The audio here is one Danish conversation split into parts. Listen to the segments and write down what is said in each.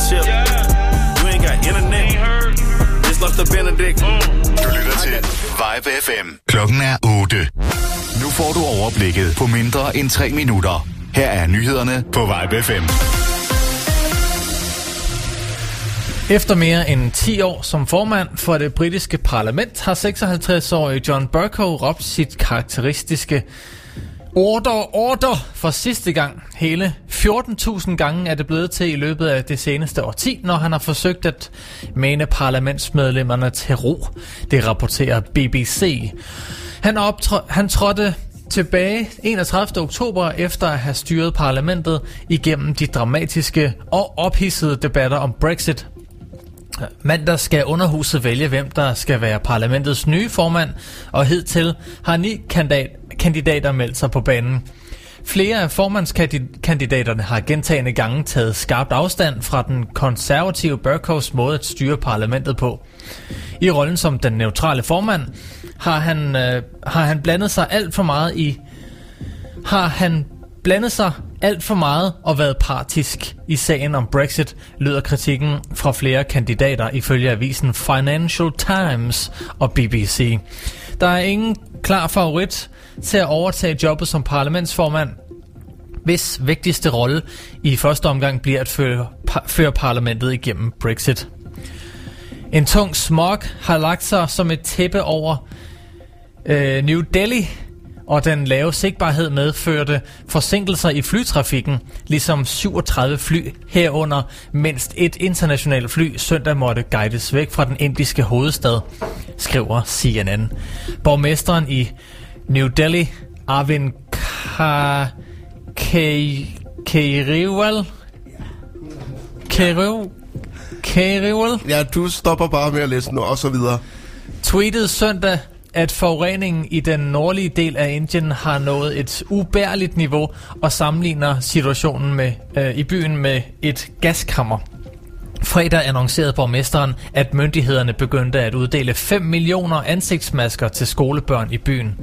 a chip. You ain't got internet. Just lost the Benedict. Du lytter til Vibe FM. Klokken er 8. Nu får du overblikket på mindre end 3 minutter. Her er nyhederne på Vibe FM. Efter mere end 10 år som formand for det britiske parlament har 56-årige John Burko råbt sit karakteristiske Order, order for sidste gang. Hele 14.000 gange er det blevet til i løbet af det seneste årti, når han har forsøgt at mene parlamentsmedlemmerne til ro. Det rapporterer BBC. Han, optr- han trådte tilbage 31. oktober efter at have styret parlamentet igennem de dramatiske og ophidsede debatter om Brexit Mandag skal underhuset vælge, hvem der skal være parlamentets nye formand, og hidtil har ni kandidat, kandidater meldt sig på banen. Flere af formandskandidaterne har gentagende gange taget skarpt afstand fra den konservative Burkos måde at styre parlamentet på. I rollen som den neutrale formand har han, øh, har han blandet sig alt for meget i har han blandet sig alt for meget og været partisk i sagen om Brexit, lyder kritikken fra flere kandidater ifølge avisen Financial Times og BBC. Der er ingen klar favorit til at overtage jobbet som parlamentsformand, hvis vigtigste rolle i første omgang bliver at føre, føre parlamentet igennem Brexit. En tung smog har lagt sig som et tæppe over øh, New Delhi, og den lave sigtbarhed medførte forsinkelser i flytrafikken, ligesom 37 fly herunder mindst et internationalt fly søndag måtte guides væk fra den indiske hovedstad, skriver CNN. Borgmesteren i New Delhi, Arvind Kejriwal, Kejriwal, Ja, du stopper bare med at læse nu, og så videre. tweetede søndag, at forureningen i den nordlige del af Indien har nået et ubærligt niveau og sammenligner situationen med, øh, i byen med et gaskammer. Fredag annoncerede borgmesteren, at myndighederne begyndte at uddele 5 millioner ansigtsmasker til skolebørn i byen.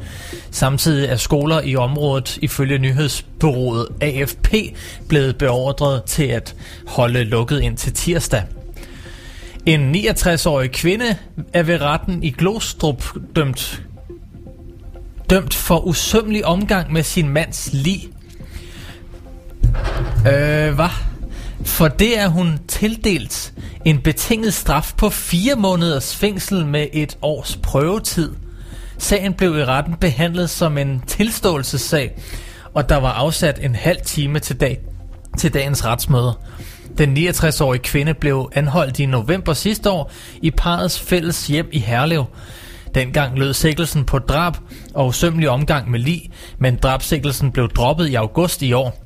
Samtidig er skoler i området ifølge nyhedsbyrået AFP blevet beordret til at holde lukket ind til tirsdag. En 69-årig kvinde er ved retten i Glostrup dømt, dømt for usømmelig omgang med sin mands lig. Øh, hvad? For det er hun tildelt en betinget straf på fire måneders fængsel med et års prøvetid. Sagen blev i retten behandlet som en tilståelsessag, og der var afsat en halv time til, dag, til dagens retsmøde. Den 69-årige kvinde blev anholdt i november sidste år i parets fælles hjem i Herlev. Dengang lød sikkelsen på drab og sømmelig omgang med lig, men drabsikkelsen blev droppet i august i år.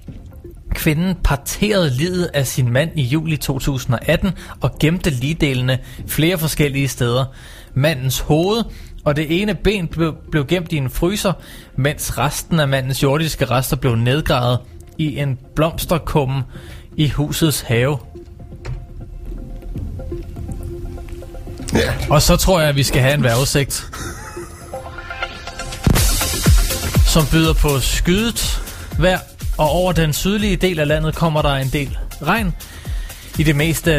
Kvinden parterede livet af sin mand i juli 2018 og gemte ligdelene flere forskellige steder. Mandens hoved og det ene ben blev, blev gemt i en fryser, mens resten af mandens jordiske rester blev nedgravet i en blomsterkumme i husets have. Ja. Og så tror jeg, at vi skal have en vejrudsigt. Som byder på skydet vejr, og over den sydlige del af landet kommer der en del regn i det meste,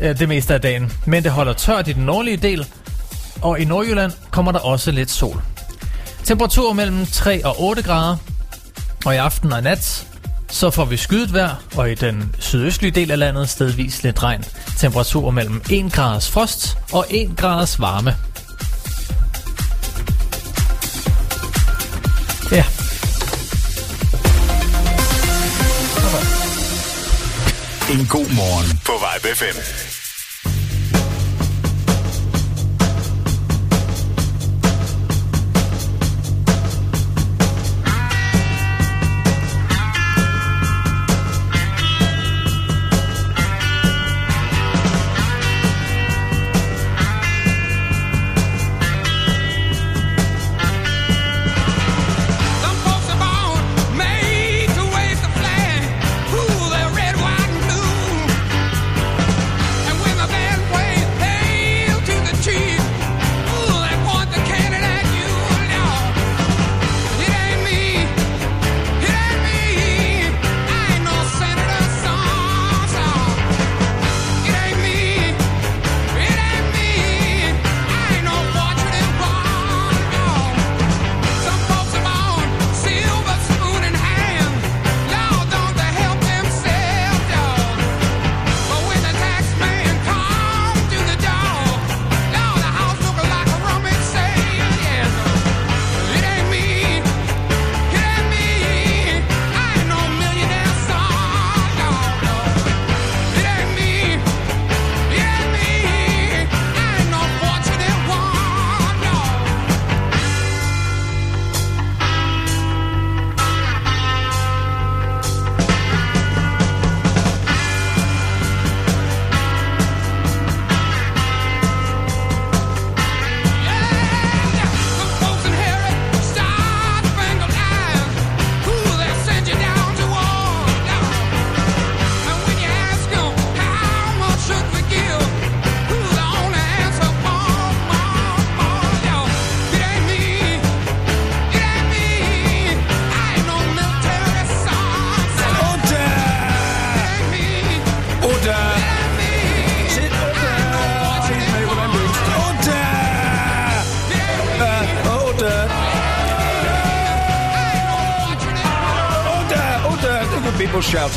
øh, det meste af dagen. Men det holder tørt i den nordlige del, og i Nordjylland kommer der også lidt sol. Temperatur mellem 3 og 8 grader, og i aften og nat så får vi skyet vejr, og i den sydøstlige del af landet stedvis lidt regn. Temperaturer mellem 1 graders frost og 1 graders varme. Ja. En god morgen på Vibe FM.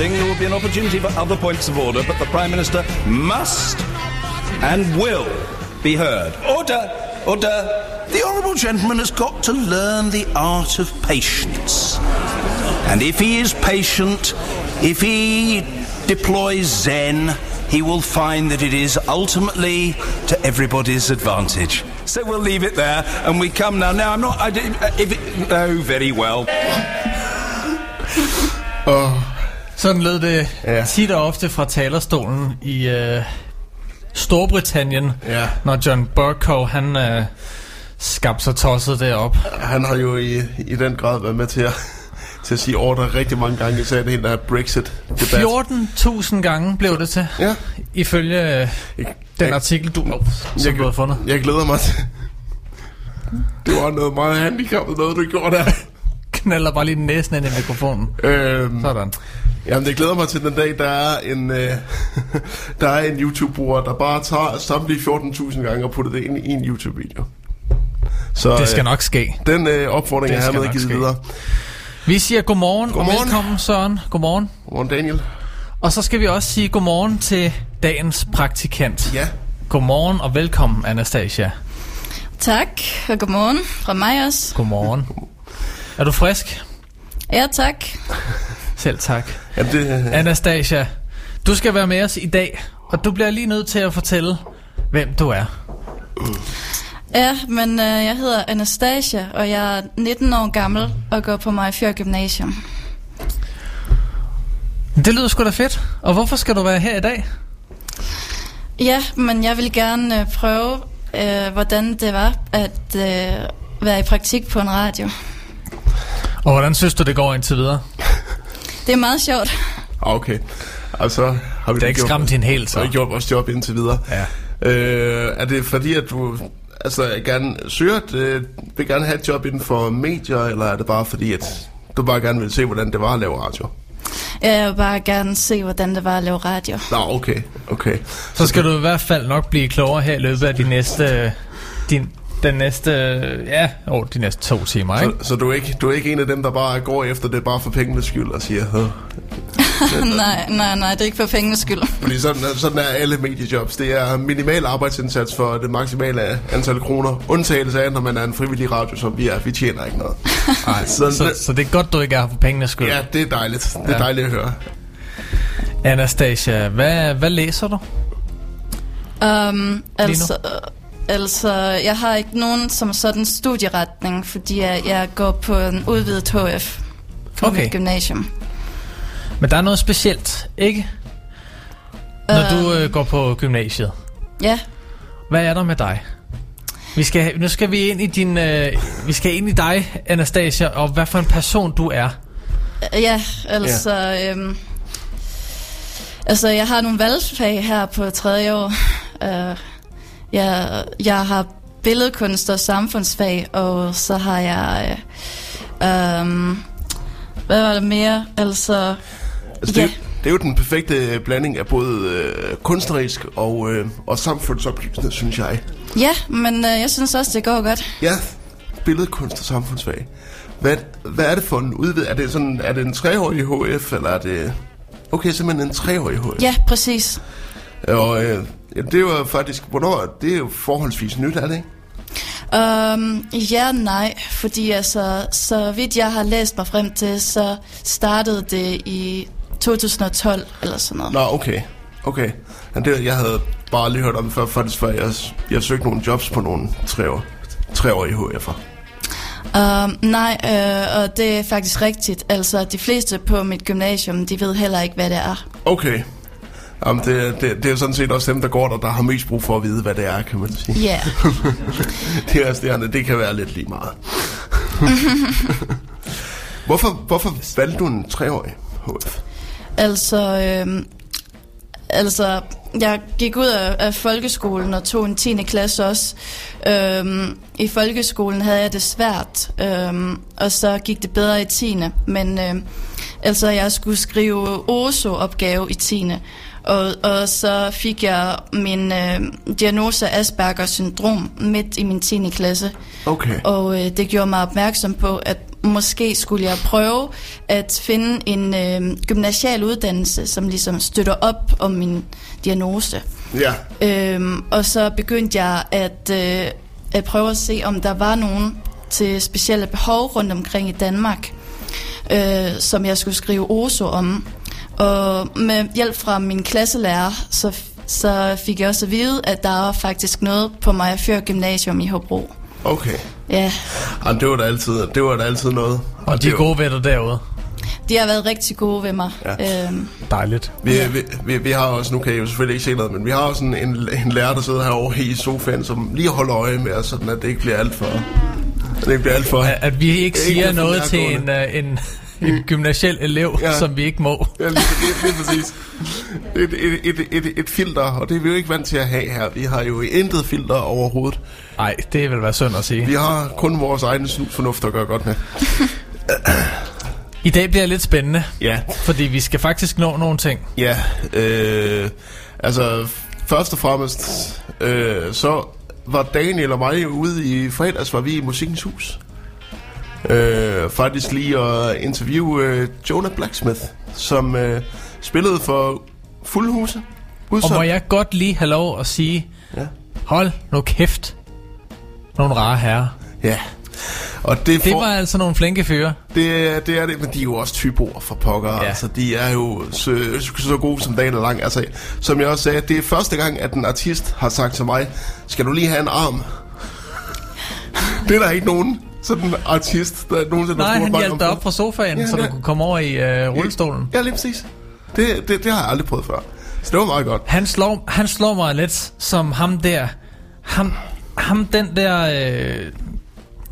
People there will be an opportunity for other points of order, but the Prime Minister must and will be heard. Order! Order! The Honourable Gentleman has got to learn the art of patience. And if he is patient, if he deploys Zen, he will find that it is ultimately to everybody's advantage. So we'll leave it there, and we come now. Now, I'm not. I, don't- uh, if it, oh, very well. Oh. Sådan lød det Ja. tit og ofte fra talerstolen i øh, Storbritannien, Ja. når John Burko han øh, skabte sig tosset derop. Han har jo i, i den grad været med til at, til at sige ordre rigtig mange gange, især det hele der Brexit-debat. 14.000 gange blev det til, Ja. ifølge øh, den jeg- artikel, du, oh, som jeg- du har fundet. Jeg glæder mig til... Det var noget meget handicappet noget, du gjorde der. Knaller bare lige næsen ind i mikrofonen. Øhm, Sådan. Jamen, det glæder mig til den dag, der er en, øh, der er en YouTube-bruger, der bare tager samtlige 14.000 gange og putter det ind i en YouTube-video. Så Det skal øh, nok ske. den øh, opfordring Det er skal hermed givet ske. videre. Vi siger godmorgen, Godmorgen. og velkommen Søren. Godmorgen. Godmorgen, Daniel. Og så skal vi også sige godmorgen til dagens praktikant. Ja, Godmorgen og velkommen, Anastasia. Tak, og godmorgen fra mig også. Godmorgen. Er du frisk? Ja, tak. Selv tak. Jamen, det, øh, Anastasia, du skal være med os i dag, og du bliver lige nødt til at fortælle, hvem du er. Ja, men øh, jeg hedder Anastasia, og jeg er 19 år gammel og går på Majfjør Gymnasium. Det lyder sgu da fedt. Og hvorfor skal du være her i dag? Ja, men jeg vil gerne øh, prøve, øh, hvordan det var at øh, være i praktik på en radio. Og hvordan synes du, det går indtil videre? Det er meget sjovt. okay. Altså, har vi Det er ikke gjort- skræmt hende helt, Så har så. vi gjort vores job indtil videre. Ja. Øh, er det fordi, at du altså, gerne søger, at, øh, vil gerne have et job inden for medier, eller er det bare fordi, at du bare gerne vil se, hvordan det var at lave radio? Jeg vil bare gerne se, hvordan det var at lave radio. Nå, okay, okay. Så skal du i hvert fald nok blive klogere her i løbet af de næste... Din, den næste... Ja, oh, de næste to timer, ikke? Så, så du, er ikke, du er ikke en af dem, der bare går efter det bare for pengenes skyld og siger, Åh. nej, nej, nej, det er ikke for pengenes skyld. fordi sådan, er- sådan er alle mediejobs. Det er minimal arbejdsindsats for det maksimale antal kroner. Undtagelse af, når man er en frivillig radio, som vi er. Vi tjener ikke noget. Nej, så- så, så, så det er godt, du ikke er her for pengenes skyld. Ja, det er dejligt. Det er Ja. dejligt at høre. Anastasia, hvad, hvad læser du? Um, altså, altså, jeg har ikke nogen som sådan studieretning, fordi jeg, jeg går på en udvidet HF på Okay. mit gymnasium. Men der er noget specielt, ikke? Når Øhm. du øh, går på gymnasiet. Ja, Hvad er der med dig? Vi skal, nu skal vi ind i din, øh, vi skal ind i dig, Anastasia, og hvad for en person du er. øh, ja, altså, ja. Øhm, altså, jeg har nogle valgfag her på tredje år. Uh, jeg, jeg har billedkunst og samfundsfag, og så har jeg, øh, um, hvad var det mere? Altså, Altså, det, Ja. er jo- det er jo den perfekte blanding af både øh, kunstnerisk og, øh, og samfundsoplysende, synes jeg. ja, men øh, jeg synes også, det går godt. Ja, billedkunst og samfundsfag. Hvad, hvad er det for en udvid? Er det, sådan, er det en treårig HF, eller er det... Okay, simpelthen en treårig HF. Ja, præcis. Og øh, ja, det jo faktisk... Hvornår? Det er jo forholdsvis nyt, er det ikke? Um, ja, nej, fordi altså, så vidt jeg har læst mig frem til, så startede det i 2012 eller sådan noget. Nå, okay. Okay. Men det, jeg havde bare lige hørt om før, faktisk før jeg, jeg søgte nogle jobs på nogle treår, treårige HF'er. Um, nej, øh, og det er faktisk rigtigt. Altså, de fleste på mit gymnasium, de ved heller ikke, hvad det er. Okay. Jamen, det, det, det er jo sådan set også dem, der går der, der har mest brug for at vide, hvad det er, kan man sige. Ja, De resterende, det kan være lidt lige meget. hvorfor, hvorfor valgte du en treårig HF? altså, øh, altså, jeg gik ud af, af folkeskolen og tog en 10. klasse også. Øhm, I folkeskolen havde jeg det svært, øhm, og så gik det bedre i 10. Men øh, altså, jeg skulle skrive OSO-opgave i 10. Og, og så fik jeg min øh, diagnose Aspergers syndrom midt i min 10. klasse. Okay. Og øh, det gjorde mig opmærksom på, at måske skulle jeg prøve at finde en øh, gymnasial uddannelse, som ligesom støtter op om min diagnose. Ja. Øhm, og så begyndte jeg at, øh, at prøve at se, om der var nogen til specielle behov rundt omkring i Danmark, øh, som jeg skulle skrive OSO om. Og med hjælp fra min klasselærer, så, så fik jeg også at vide, at der var faktisk noget på mig før gymnasium i Hobro. Okay. Ja, Jamen, det var da altid, det var da altid noget. Og de det er gode ved dig derude. de har været rigtig gode ved mig. Ja. Øhm, Dejligt. Vi, vi, vi, vi har også, nu kan I jo selvfølgelig ikke se noget, men vi har også en, en, en lærer, der sidder herovre i sofaen, som lige holder øje med os, sådan at det ikke bliver alt for... At det ikke bliver alt for... At, at vi ikke Ikke siger for noget til en, uh, en, en gymnasiel elev, Ja. som vi ikke må. Ja, lige, lige, lige præcis. Et, et, et, et, et filter, og det er vi jo ikke vant til at have her. Vi har jo intet filter overhovedet. Nej, det vil være synd at sige. Vi har kun vores egen snusfornuft at gøre godt med. I dag bliver lidt spændende, Ja, fordi vi skal faktisk nå nogle ting. ja. Øh, altså, først og fremmest, øh, så var Daniel og mig ude i fredags, var vi i Musikkens Hus. Øh, faktisk lige at interviewe øh, Jonah Blacksmith, som øh, spillede for Fuldhuse. Og Udsolgt. må jeg godt lige have lov at sige, Ja. hold nu kæft, nogle rare herrer. Ja. Og det, Det var altså nogle flinke fyre. det, er- det er det, men de er jo også typer for pokker. Ja. Altså, de er jo så, så gode som dagen er lang. Altså, som jeg også sagde, det er første gang, at en artist har sagt til mig, skal du lige have en arm? det er der ikke nogen sådan artist, der nogensinde Nej, har han hjalp dig op fra sofaen, Ja, så du kunne komme over i uh, rullestolen. Ja, lige præcis. Det, det, det har jeg aldrig prøvet før. Så det var meget godt. Han slår, han slår mig lidt som ham der, ham, ham den der, øh,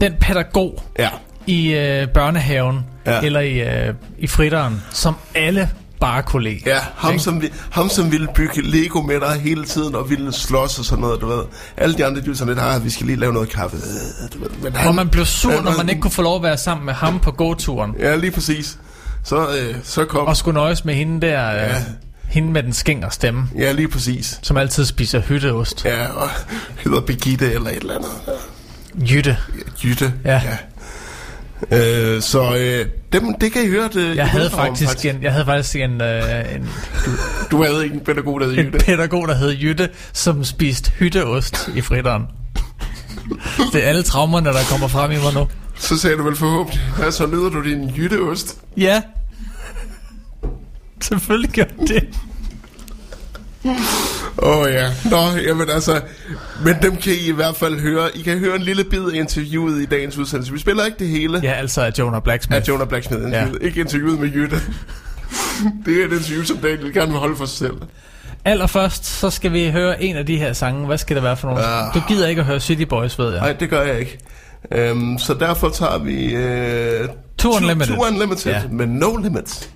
den pædagog Ja. i øh, børnehaven, ja. eller i, øh, i fritteren, som alle bare lide. Ja, ham Ikke? som, vi, ham som ville bygge Lego med dig hele tiden og ville slås og sådan noget, du ved. Alle de andre, de sådan lidt, ah, vi skal lige lave noget kaffe. Du ved. Men Hvor man blev sur, han når man ikke kunne få lov at være sammen med ham på gåturen, Ja, lige præcis. Så, øh, så kom... og skulle nøjes med hende der, øh, Ja. hende med den skænger stemme, Ja, lige præcis. som altid spiser hytteost. Ja, og hedder Birgitte eller et eller andet. Jytte. Jytte. Ja. ja. Øh, så øh, dem, det kan I høre. Det, Jeg havde faktisk en, jeg havde faktisk en, øh, en, Du havde ikke en pædagog, der hed en Jytte. pædagog, der hed Jytte, som spiste hytteost i fritteren. Det er alle traumerne, der kommer frem i mig nu. Så sagde du vel forhåbentlig, ja, så nyder du din Jytteost. Ja. Selvfølgelig gør det. Åh oh, ja. Nå, jamen altså, men dem kan I i hvert fald høre. I kan høre en lille bid af interviewet i dagens udsendelse. Vi spiller ikke det hele Ja, altså af Jonah Blacksmith. af Jonah Blacksmith. Ja. Ikke interviewet med Jytte. det er et interview, som Daniel gerne vil holde for sig selv. Allerførst, så skal vi høre en af de her sange. Hvad skal det være for nogle? Ah. Du gider ikke at høre City Boys, ved jeg. Nej, det gør jeg ikke. Um, så derfor tager vi... Uh, Two Unlimited. Two Unlimited, ja. med No Limits.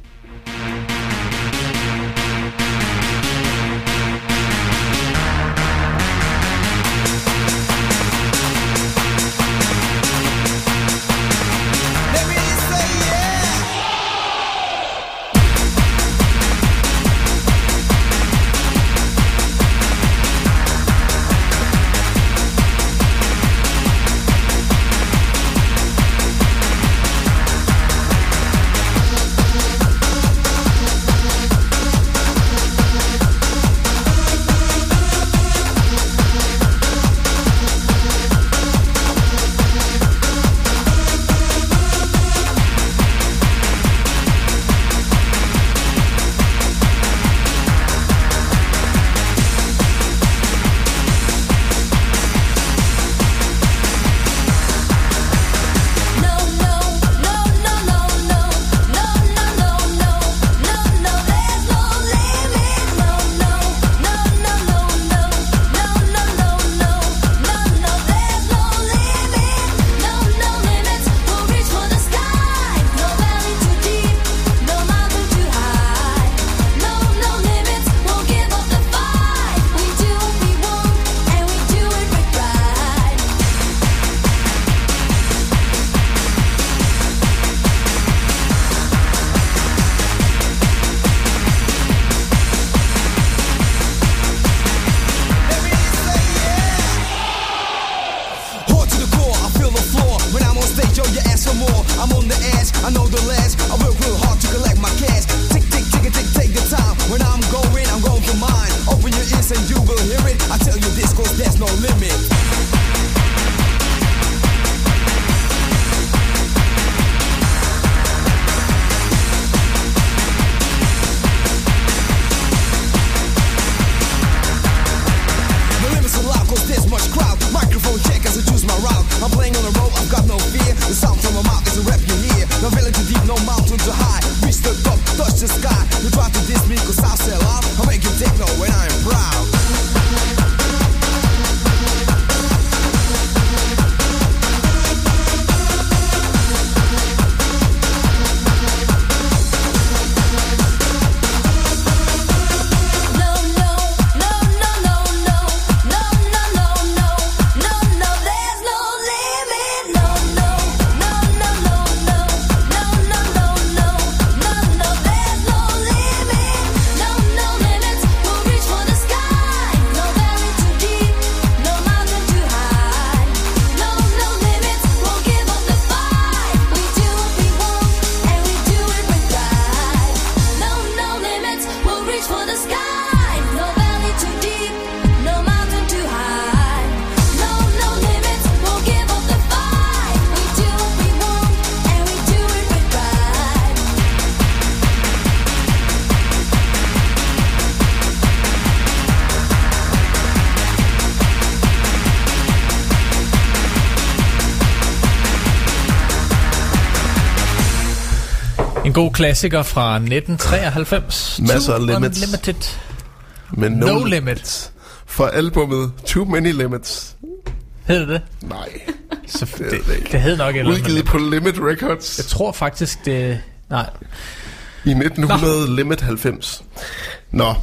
Klassiker fra 1993. Masser af limits. Unlimited. Men No limits. For albumet Too Many Limits. Hed det det? Nej. Så Det, det, det, det hed nok et. Udgivet på Limit Records Jeg tror faktisk, det... Nej. i 1900 Nå. Limit 90. Nå.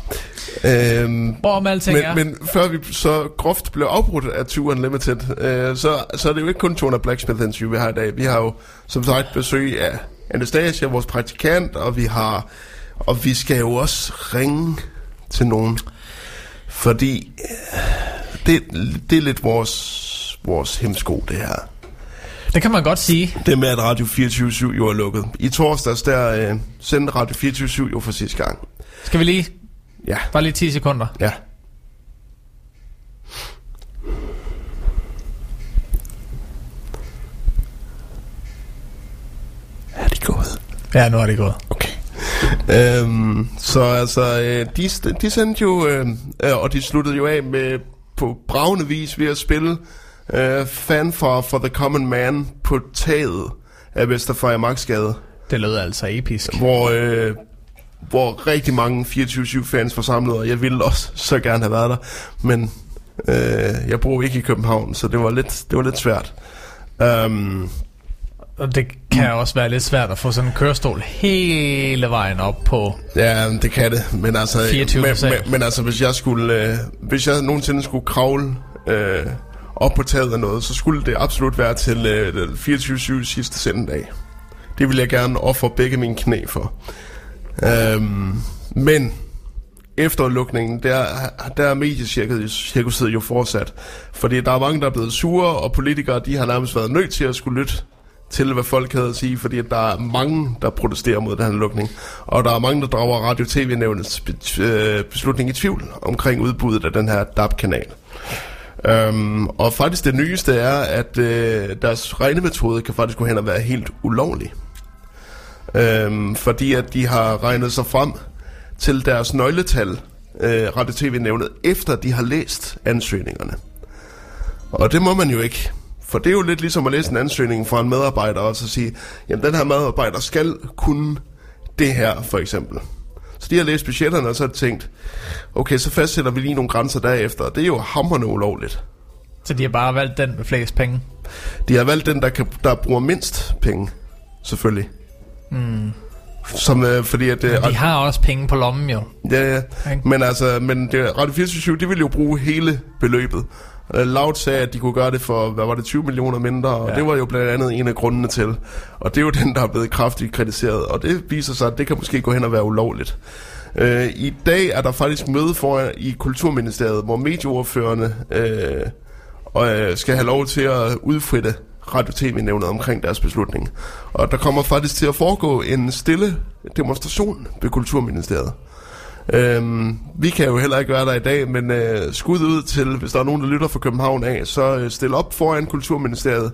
Øhm, Hvorom alting men, er. men før vi så groft blev afbrudt af Two Unlimited, øh, så, så er det jo ikke kun Tona Blacksmith interview, vi har i dag. Vi har jo som sagt besøg af Anastasia, vores praktikant, og vi har og vi skal jo også ringe til nogen. Fordi øh, det, det er lidt vores, vores hemsko, det her. Det kan man godt sige. Det med, at Radio 24 jo er lukket. I torsdags, der øh, sendte Radio 24 jo for sidste gang. Skal vi lige... Ja. Bare lige 10 sekunder. Ja. Er de gået? Ja, nu er det gået. Okay. Øhm, så altså, øh, de, de sendte jo, øh, øh, og de sluttede jo af med på bravende vis ved at spille øh, Fanfare for the Common Man på taget af Vesterfejre Marksgade. Det lød altså episk. Hvor, øh, hvor rigtig mange 24-7 fans var samlet, og jeg ville også så gerne have været der. Men øh, jeg bor ikke i København, så det var lidt, det var lidt svært. Um, Og det kan også være lidt svært at få sådan en kørestol hele vejen op på... Ja, det kan det, men altså, 24 men, men, men altså hvis jeg skulle, øh, hvis jeg nogensinde skulle kravle øh, op på taget af noget, så skulle det absolut være til øh, den 24-7 sidste sendedag. Det vil jeg gerne ofre begge mine knæ for. Øhm, men efter lukningen, der, der er mediecirkuset jo fortsat. Fordi der er mange, der er blevet sure, og politikere, de har nærmest været nødt til at skulle lytte til, hvad folk havde at sige, fordi at der er mange, der protesterer mod den her lukning. Og der er mange, der drager radio-tv-nævnets øh, beslutning i tvivl omkring udbuddet af den her DAB-kanal. Øhm, og faktisk det nyeste er, at øh, deres regnemetode kan faktisk gå hen og være helt ulovlig. Øhm, fordi at de har regnet sig frem til deres nøgletal, øh, radio-tv-nævnet, efter de har læst ansøgningerne. Og det må man jo ikke. For det er jo lidt ligesom at læse en ansøgning fra en medarbejder, og så sige, jamen den her medarbejder skal kunne det her, for eksempel. Så de har læst budgetterne, og så har tænkt, okay, så fastsætter vi lige nogle grænser derefter, og det er jo hammerne ulovligt. Så de har bare valgt den med flest penge. De har valgt den, der, kan, der bruger mindst penge, selvfølgelig. Mm. Som, øh, fordi at, øh, Men de har også penge på lommen jo. Ja, ja. Ikke? Men altså, men det, Radio 24 de ville jo bruge hele beløbet. Uh, Loud sagde, at de kunne gøre det for, hvad var det, 20 millioner mindre, og Ja. det var jo blandt andet en af grundene til. Og det er jo den, der er blevet kraftigt kritiseret, og det viser sig, at det kan måske gå hen og være ulovligt. Uh, I dag er der faktisk møde foran i Kulturministeriet, hvor medieordførende uh, og, øh, skal have lov til at udfritte radio-tv-nævnet omkring deres beslutning. Og der kommer faktisk til at foregå en stille demonstration ved Kulturministeriet. Øhm, vi kan jo heller ikke være der i dag, men øh, skud ud til, hvis der er nogen, der lytter fra København af, så øh, stil op foran Kulturministeriet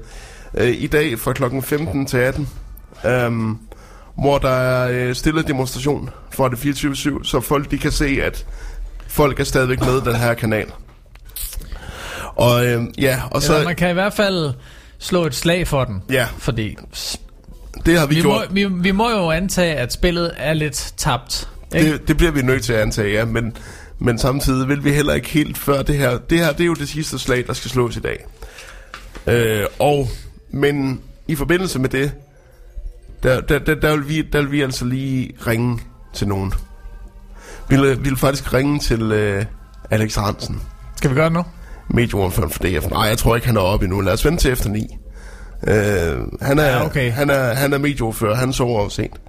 øh, i dag fra klokken 15 til 18, øhm, hvor der er øh, stille demonstration for det 24-7, så folk de kan se, at folk er stadigvæk med den her kanal. Og øh, ja, og Så så... man kan i hvert fald slå et slag for den. Ja. Fordi Det har vi, vi gjort. må, vi, vi må jo antage, at spillet er lidt tabt. Det, det bliver vi nødt til at antage, ja, men, men samtidig vil vi heller ikke helt før det her. Det her, det er jo det sidste slag, der skal slås i dag. Øh, og, men i forbindelse med det, der, der, der, der, vil vi, der vil vi altså lige ringe til nogen. Vi vil, vi vil faktisk ringe til øh, Alex Hansen, Skal vi gøre det nu? medieordføreren for DF. Nej, jeg tror ikke, han er oppe endnu. Lad os vente til efter ni. Øh, han, er, Ja, okay. han, er, han er medieordfører, han sover jo sent.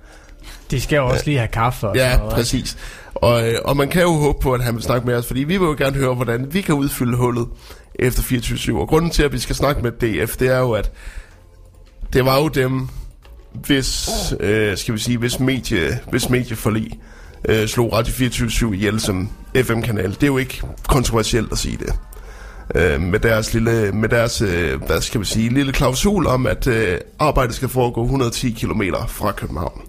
De skal jo også lige have kaffe og Ja, noget, præcis. Og, øh, og man kan jo håbe på, at han vil snakke med os, fordi vi vil jo gerne høre, hvordan vi kan udfylde hullet efter 24-7. Og grunden til, at vi skal snakke med DF, det er jo, at det var jo dem, hvis, øh, skal vi sige, hvis, medie, hvis medieforlig øh, slog Radio 24-7 ihjel som FM-kanal. Det er jo ikke kontroversielt at sige det. Øh, med deres lille, med deres, øh, hvad skal vi sige, lille klausul om, at øh, arbejdet skal foregå 110 km fra København.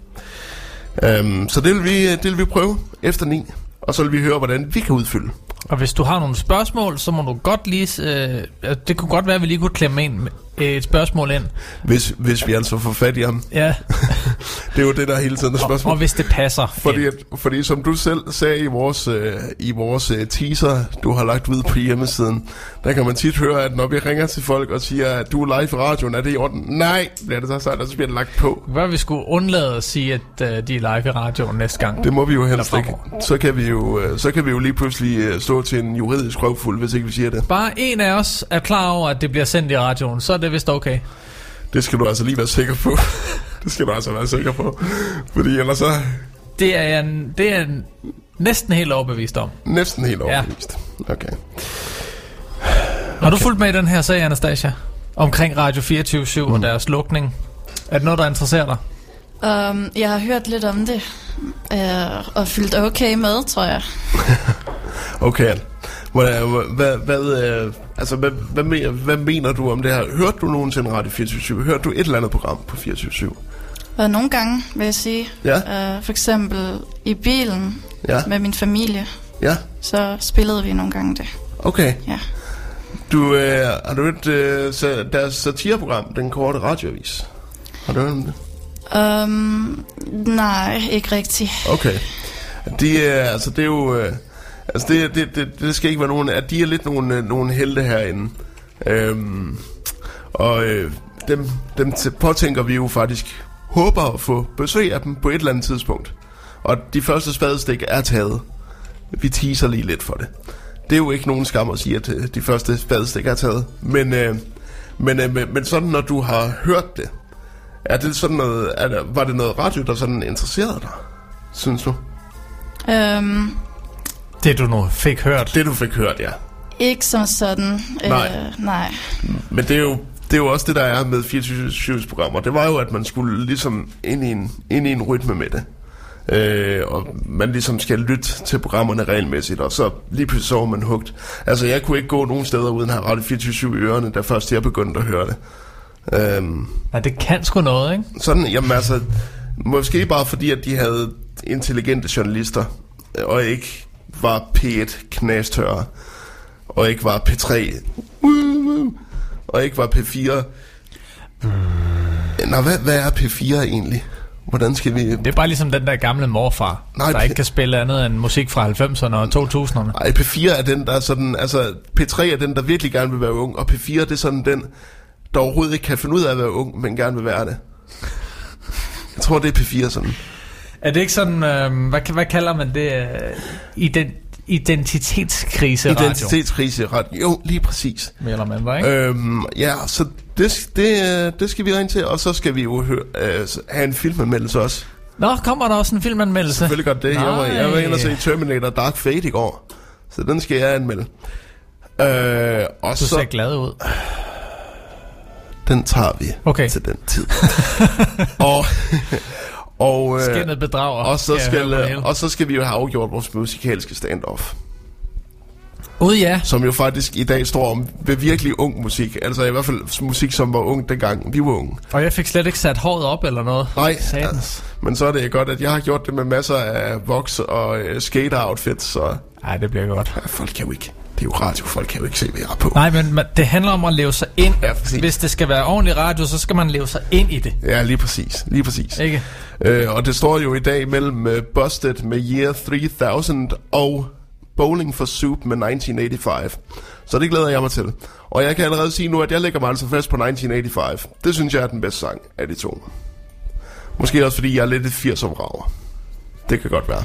Øhm, så det vil, vi, øh, det vil vi prøve efter 9, og så vil vi høre, hvordan vi kan udfylde. Og hvis du har nogle spørgsmål, så må du godt lige... Øh, det kunne godt være, at vi lige kunne klemme en, øh, et spørgsmål ind. Hvis, hvis vi altså får fat i ham. Ja, Det er jo det, der hele tiden er og, spørgsmål. og hvis det passer. Fordi, at, fordi som du selv sagde i vores, øh, i vores øh, teaser, du har lagt ud på hjemmesiden, der kan man tit høre, at når vi ringer til folk og siger, at du er live i radioen, er det i orden? Nej, bliver det så og så bliver det lagt på. Hvad vi skulle undlade at sige, at øh, de er live i radioen næste gang? Det må vi jo helst ikke. Så kan vi jo, øh, så kan vi jo lige pludselig øh, stå til en juridisk røvfuld, hvis ikke vi siger det. Bare en af os er klar over, at det bliver sendt i radioen, så er det vist okay. Det skal du altså lige være sikker på. det skal du altså være sikker på. Fordi ellers så Det er jeg det er jeg næsten helt overbevist om. næsten helt Ja. overbevist. Okay. Har du fulgt med i den her sag, Anastasia? Omkring Radio 24 mm. og deres lukning? Er det noget, der interesserer dig? Um, jeg har hørt lidt om det, uh, og fyldt okay med, tror jeg. Okay. Hvad, hvad, hvad, øh, altså, hvad, hvad, mener, hvad mener du om det her? Hørte du nogensinde Radio 24 Hørte du et eller andet program på 24 Og nogle gange, vil jeg sige, Ja. uh, for eksempel i bilen Ja. med min familie, Ja, så spillede vi nogle gange det. okay. Ja. Du, øh, har du hørt øh, deres satireprogram, Den Korte Radioavis? Har du hørt om det? Um, nej, ikke rigtigt. Okay. De øh, altså det er jo, øh, altså det, det, det, det skal ikke være nogen, at de er lidt nogle, øh, nogle helte herinde. Øhm, og øh, dem, dem påtænker vi jo faktisk, håber at få besøg af dem på et eller andet tidspunkt. Og de første spadestik er taget. Vi teaser lige lidt for det. Det er jo ikke nogen skam at sige, at de første spadestik er taget. Men, øh, men, øh, men, men sådan, når du har hørt det, er det sådan noget, er der, var det noget radio, der sådan interesserede dig, synes du? Um, Det du nu fik hørt. Det du fik hørt, ja. ikke som sådan. Nej. Uh, nej. Men det er jo, det er jo også det, der er med 24 programmer. Det var jo, at man skulle ligesom ind i en, ind i en rytme med det. Øh, og man ligesom skal lytte til programmerne regelmæssigt, og så lige pludselig så var man hugt. Altså, jeg kunne ikke gå nogen steder uden at have Radio 24 i ørerne, da først jeg begyndte at høre det. Øhm, Nej, det kan sgu noget, ikke? sådan, jamen altså, måske bare fordi, at de havde intelligente journalister, og ikke var P1 knastørre, og ikke var P3, og ikke var P4. Nå, hvad, hvad er P4 egentlig? Hvordan skal vi... Det er bare ligesom den der gamle morfar, Nej, der det- ikke kan spille andet end musik fra 90'erne og 2000'erne. Ej, P4 er den, der er sådan... Altså, P3 er den, der virkelig gerne vil være ung, og P4 det er sådan den, der overhovedet ikke kan finde ud af at være ung, men gerne vil være det. Jeg tror, det er P4 sådan. Er det ikke sådan, øh, hvad, hvad kalder man det? Øh, ident, identitetskrise radio, Identitetskrise radio. Jo, lige præcis. mere eller mindre, ikke? Øhm, ja, så det, det, det skal vi ringe til, og så skal vi jo høre, øh, have en filmanmeldelse også. Nå, kommer der også en filmanmeldelse? Selvfølgelig godt det. Jeg var, jeg var inde og se Terminator Dark Fate i går, så den skal jeg anmelde. Øh, og Du så, ser glad ud. den tager vi Okay. til den tid. og, Og, øh, Skinnet bedrager, og, så skal hele. og så skal vi jo have afgjort vores musikalske standoff. Ud ja. Som jo faktisk i dag står om ved virkelig ung musik. Altså i hvert fald musik, som var ung dengang vi var unge. Og jeg fik slet ikke sat håret op eller noget. Nej, Satans. men så er det godt, at jeg har gjort det med masser af voks og øh, skater-outfits. Så Nej, det bliver godt. ja, folk kan jo ikke. Det er jo radio, folk kan jo ikke se, hvad jeg er på. Nej, men man- det handler om at leve sig ind. Ja, præcis. Hvis det skal være ordentlig radio, så skal man leve sig ind i det. Ja, lige præcis. Lige præcis. Ikke? Øh, og det står jo i dag mellem uh, Busted med Year 3000 og Bowling for Soup med 1985. Så det glæder jeg mig til. Og jeg kan allerede sige nu, at jeg lægger mig altså fast på 1985. Det synes jeg er den bedste sang af de to. Måske også fordi jeg er lidt et 80 rager. Det kan godt være.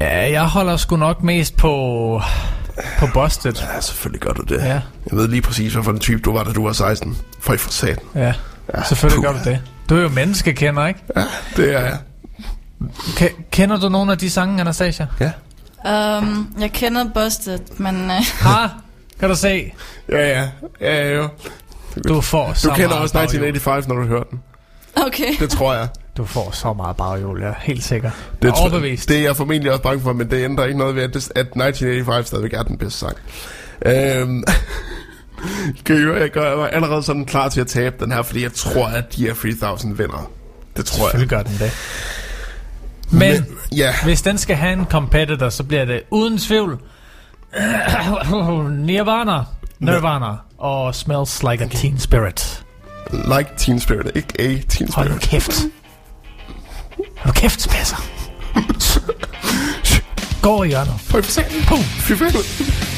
Ja, jeg holder sgu nok mest på, på Busted. Ja, selvfølgelig gør du det. Ja. Jeg ved lige præcis, hvad for en type du var, da du var 16. For i for satan. Ja, Ja, selvfølgelig puh. gør du det. Du er jo menneskekender, ikke? Ja, det er jeg. Ke- kender du nogle af de sange, Anastasia? Ja. Um, jeg kender Busted, men... Uh, Ha! Kan du se? Ja, ja. Ja, jo. Du får så Du kender også baghjul. 1985, når du hører den. okay. Det tror jeg. Du får så meget baghjul, er helt sikker. Det, er overbevist. det er jeg formentlig også bange for, men det ændrer ikke noget ved, at, det, at 1985 stadigvæk er den bedste sang. Øhm, kan I høre, jeg gør jeg allerede sådan klar til at tabe den her, fordi jeg tror, at de er 3000 vinder. Det tror jeg. Selvfølgelig gør den det. Men, Men- ja. hvis den skal have en competitor, så bliver det uden tvivl Nirvana, Nirvana og Smells Like a Teen Spirit. Like Teen Spirit, ikke A Teen Hold Spirit. kæft. Hold kæft, Spasser. Gå over i hjørnet. Fy. Pum. Fy for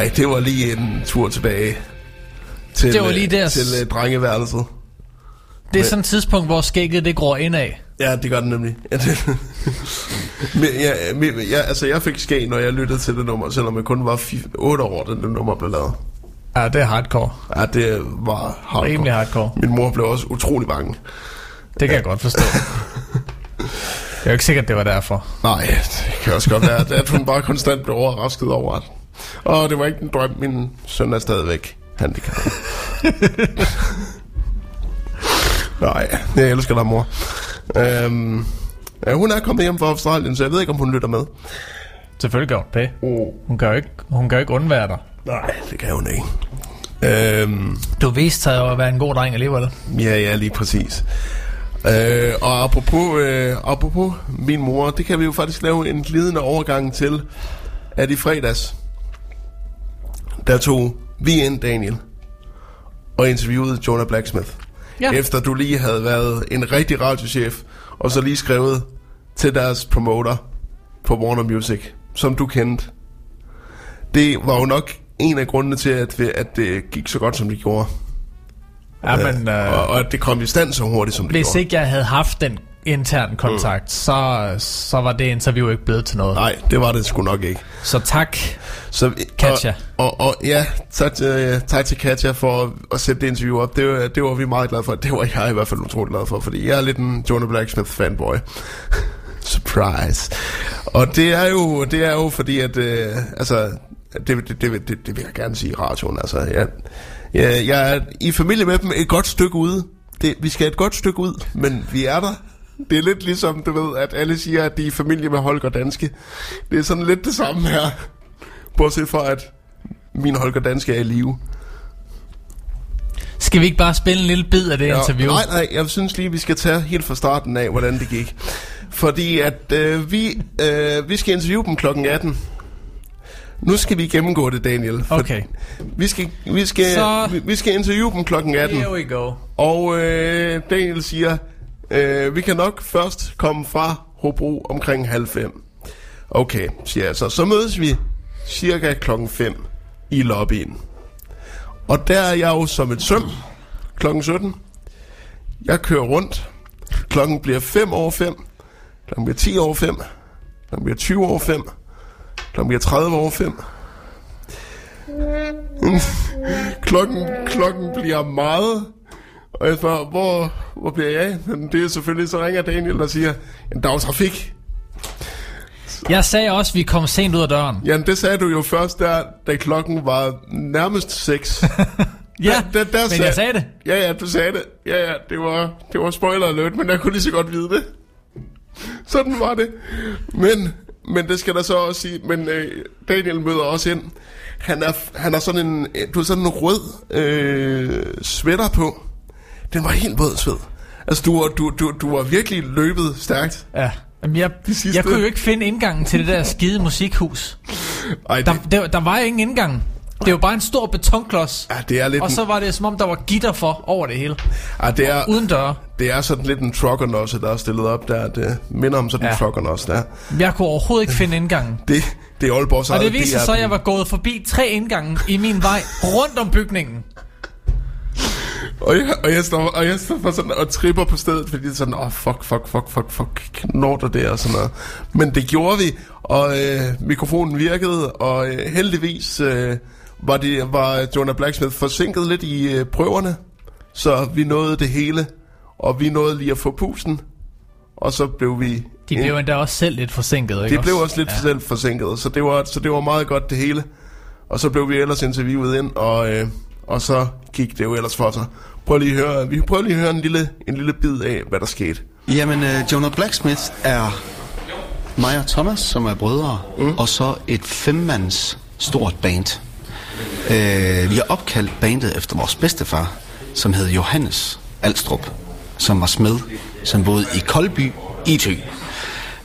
Uha. Ej, det var lige en tur tilbage. Til, Det var øh, lige der- Til uh, drengeværelset. Det er sådan et tidspunkt, hvor skægget det gror indad. Ja, det gør den nemlig. Ja, det, men, ja, men, ja, altså, jeg fik skæg, når jeg lyttede til det nummer, selvom jeg kun var 8 år, da det nummer blev lavet. Ja, det er hardcore. Ja, det var hardcore. Rimelig hardcore. Min mor blev også utrolig bange. Det kan jeg godt forstå. Det er jo ikke sikkert, det var derfor. Nej, det kan også godt være, at- at hun bare konstant blev overrasket over det. Og det var ikke en drøm, min søn er stadigvæk handicappet. Nej, jeg elsker dig, mor. Øhm, ja, hun er kommet hjem fra Australien, så jeg ved ikke, om hun lytter med. Selvfølgelig gør hun det. Oh. Hun kan jo ikke, hun kan jo ikke undvære dig. Nej, det kan hun ikke. Øhm, Du viste sig at være en god dreng alligevel. ja, ja, lige præcis. Øh, og apropos, øh, apropos min mor, det kan vi jo faktisk lave en glidende overgang til, at i fredags, der tog vi ind, Daniel, og interviewede Jonah Blacksmith. Ja. Efter du lige havde været en rigtig radiochef, og så lige skrevet til deres promoter på Warner Music, som du kendte. Det var jo nok en af grundene til, at, vi, at det gik så godt, som det gjorde. Ja, men og, øh, og at det kom i stand så hurtigt, som det hvis gjorde. ikke jeg havde haft den intern kontakt, mm. så, så var det interview ikke blevet til noget. Nej, det var det sgu nok ikke. Så tak. Så, Katja. Og, og, og ja, tak til, tak til Katja for at, at sætte det interview op. Det, var- det var vi meget glade for. Det var jeg i hvert fald utrolig glad for, fordi jeg er lidt en Jonah Blacksmith fanboy. Surprise. Og det er jo, det er jo fordi, at øh, altså, det, det, det, det, det vil jeg gerne sige i radioen. Altså, jeg, jeg, jeg er i familie med dem et godt stykke ude. Det, vi skal et godt stykke ud, men vi er der. Det er lidt ligesom, du ved, at alle siger, at de er i familie med Holger Danske. Det er sådan lidt det samme her. Bortset fra, at min Holger Danske er i live. Skal vi ikke bare spille en lille bid af det interview? Nej, nej, jeg synes lige, vi skal tage helt fra starten af, hvordan det gik. Fordi at øh, vi, øh, vi skal interviewe dem klokken 18. Nu skal vi gennemgå det, Daniel. Okay. Vi skal, vi, skal, Så- vi, vi skal interviewe dem klokken 18. Here we go. Og øh, Daniel siger, øh, vi kan nok først komme fra Hobro omkring halv fem. Okay, siger jeg så. Så mødes vi cirka klokken 5 i lobbyen. Og der er jeg jo som et søm klokken 17. Jeg kører rundt. Klokken bliver 5 over 5. Klokken bliver 10 over 5. Klokken bliver 20 over 5. Klokken bliver 30 over 5. klokken, klokken bliver meget. Og jeg spørger, hvor, hvor bliver jeg? Men det er selvfølgelig, så ringer Daniel og siger, en dag trafik. Jeg sagde også, at vi kom sent ud af døren. Jamen, det sagde du jo først der, da klokken var nærmest 6. Ja, der, der men jeg sagde det. Ja, ja, du sagde det. Ja, ja, det var, det var spoiler alert, men jeg kunne lige så godt vide det. Sådan var det. Men, men det skal der så også sige, men øh, Daniel møder også ind. Han er, han har sådan en, du har sådan en rød øh, sweater på. Den var helt våd sved. Altså, du du, du, du var virkelig løbet stærkt. Ja. Jamen, jeg, jeg kunne jo ikke finde indgangen til det der skide musikhus. Ej, Der, det, der, der var ingen indgang. Det var bare en stor betonklods. ja, det er lidt... Og så var det som om, der var gitter for over det hele. ja, det er, Uden døre. det er sådan lidt en truckernosse, der er stillet op der. Det minder om sådan en Ja. truckernosse der. Jeg kunne overhovedet ikke finde indgangen. Det, det er Aalborgs Og det viste sig så, at jeg var gået forbi tre indgange i min vej rundt om bygningen. Og jeg, og jeg står, og jeg står for sådan, og tripper på stedet, fordi det er sådan, åh, oh, fuck, fuck, fuck, fuck, fuck, når der der og sådan noget. Men det gjorde vi, og øh, mikrofonen virkede, og øh, heldigvis øh, var, det, var Jonah Blacksmith forsinket lidt i øh, prøverne, så vi nåede det hele, og vi nåede lige at få pusten, og så blev vi... De blev endda også selv lidt forsinket, ikke De blev også lidt ja. selv forsinket, så det, var, så det var meget godt det hele. Og så blev vi ellers interviewet ind, og, øh, og så gik det jo ellers for sig. Prøv lige at høre, vi prøver lige at høre en lille, en lille bid af, hvad der skete. Jamen, uh, Jonah Blacksmith er mig og Thomas, som er brødre, mm. og så et femmands stort band. Uh, vi har opkaldt bandet efter vores bedstefar, som hed Johannes Alstrup, som var smed, som boede i Koldby i Thy.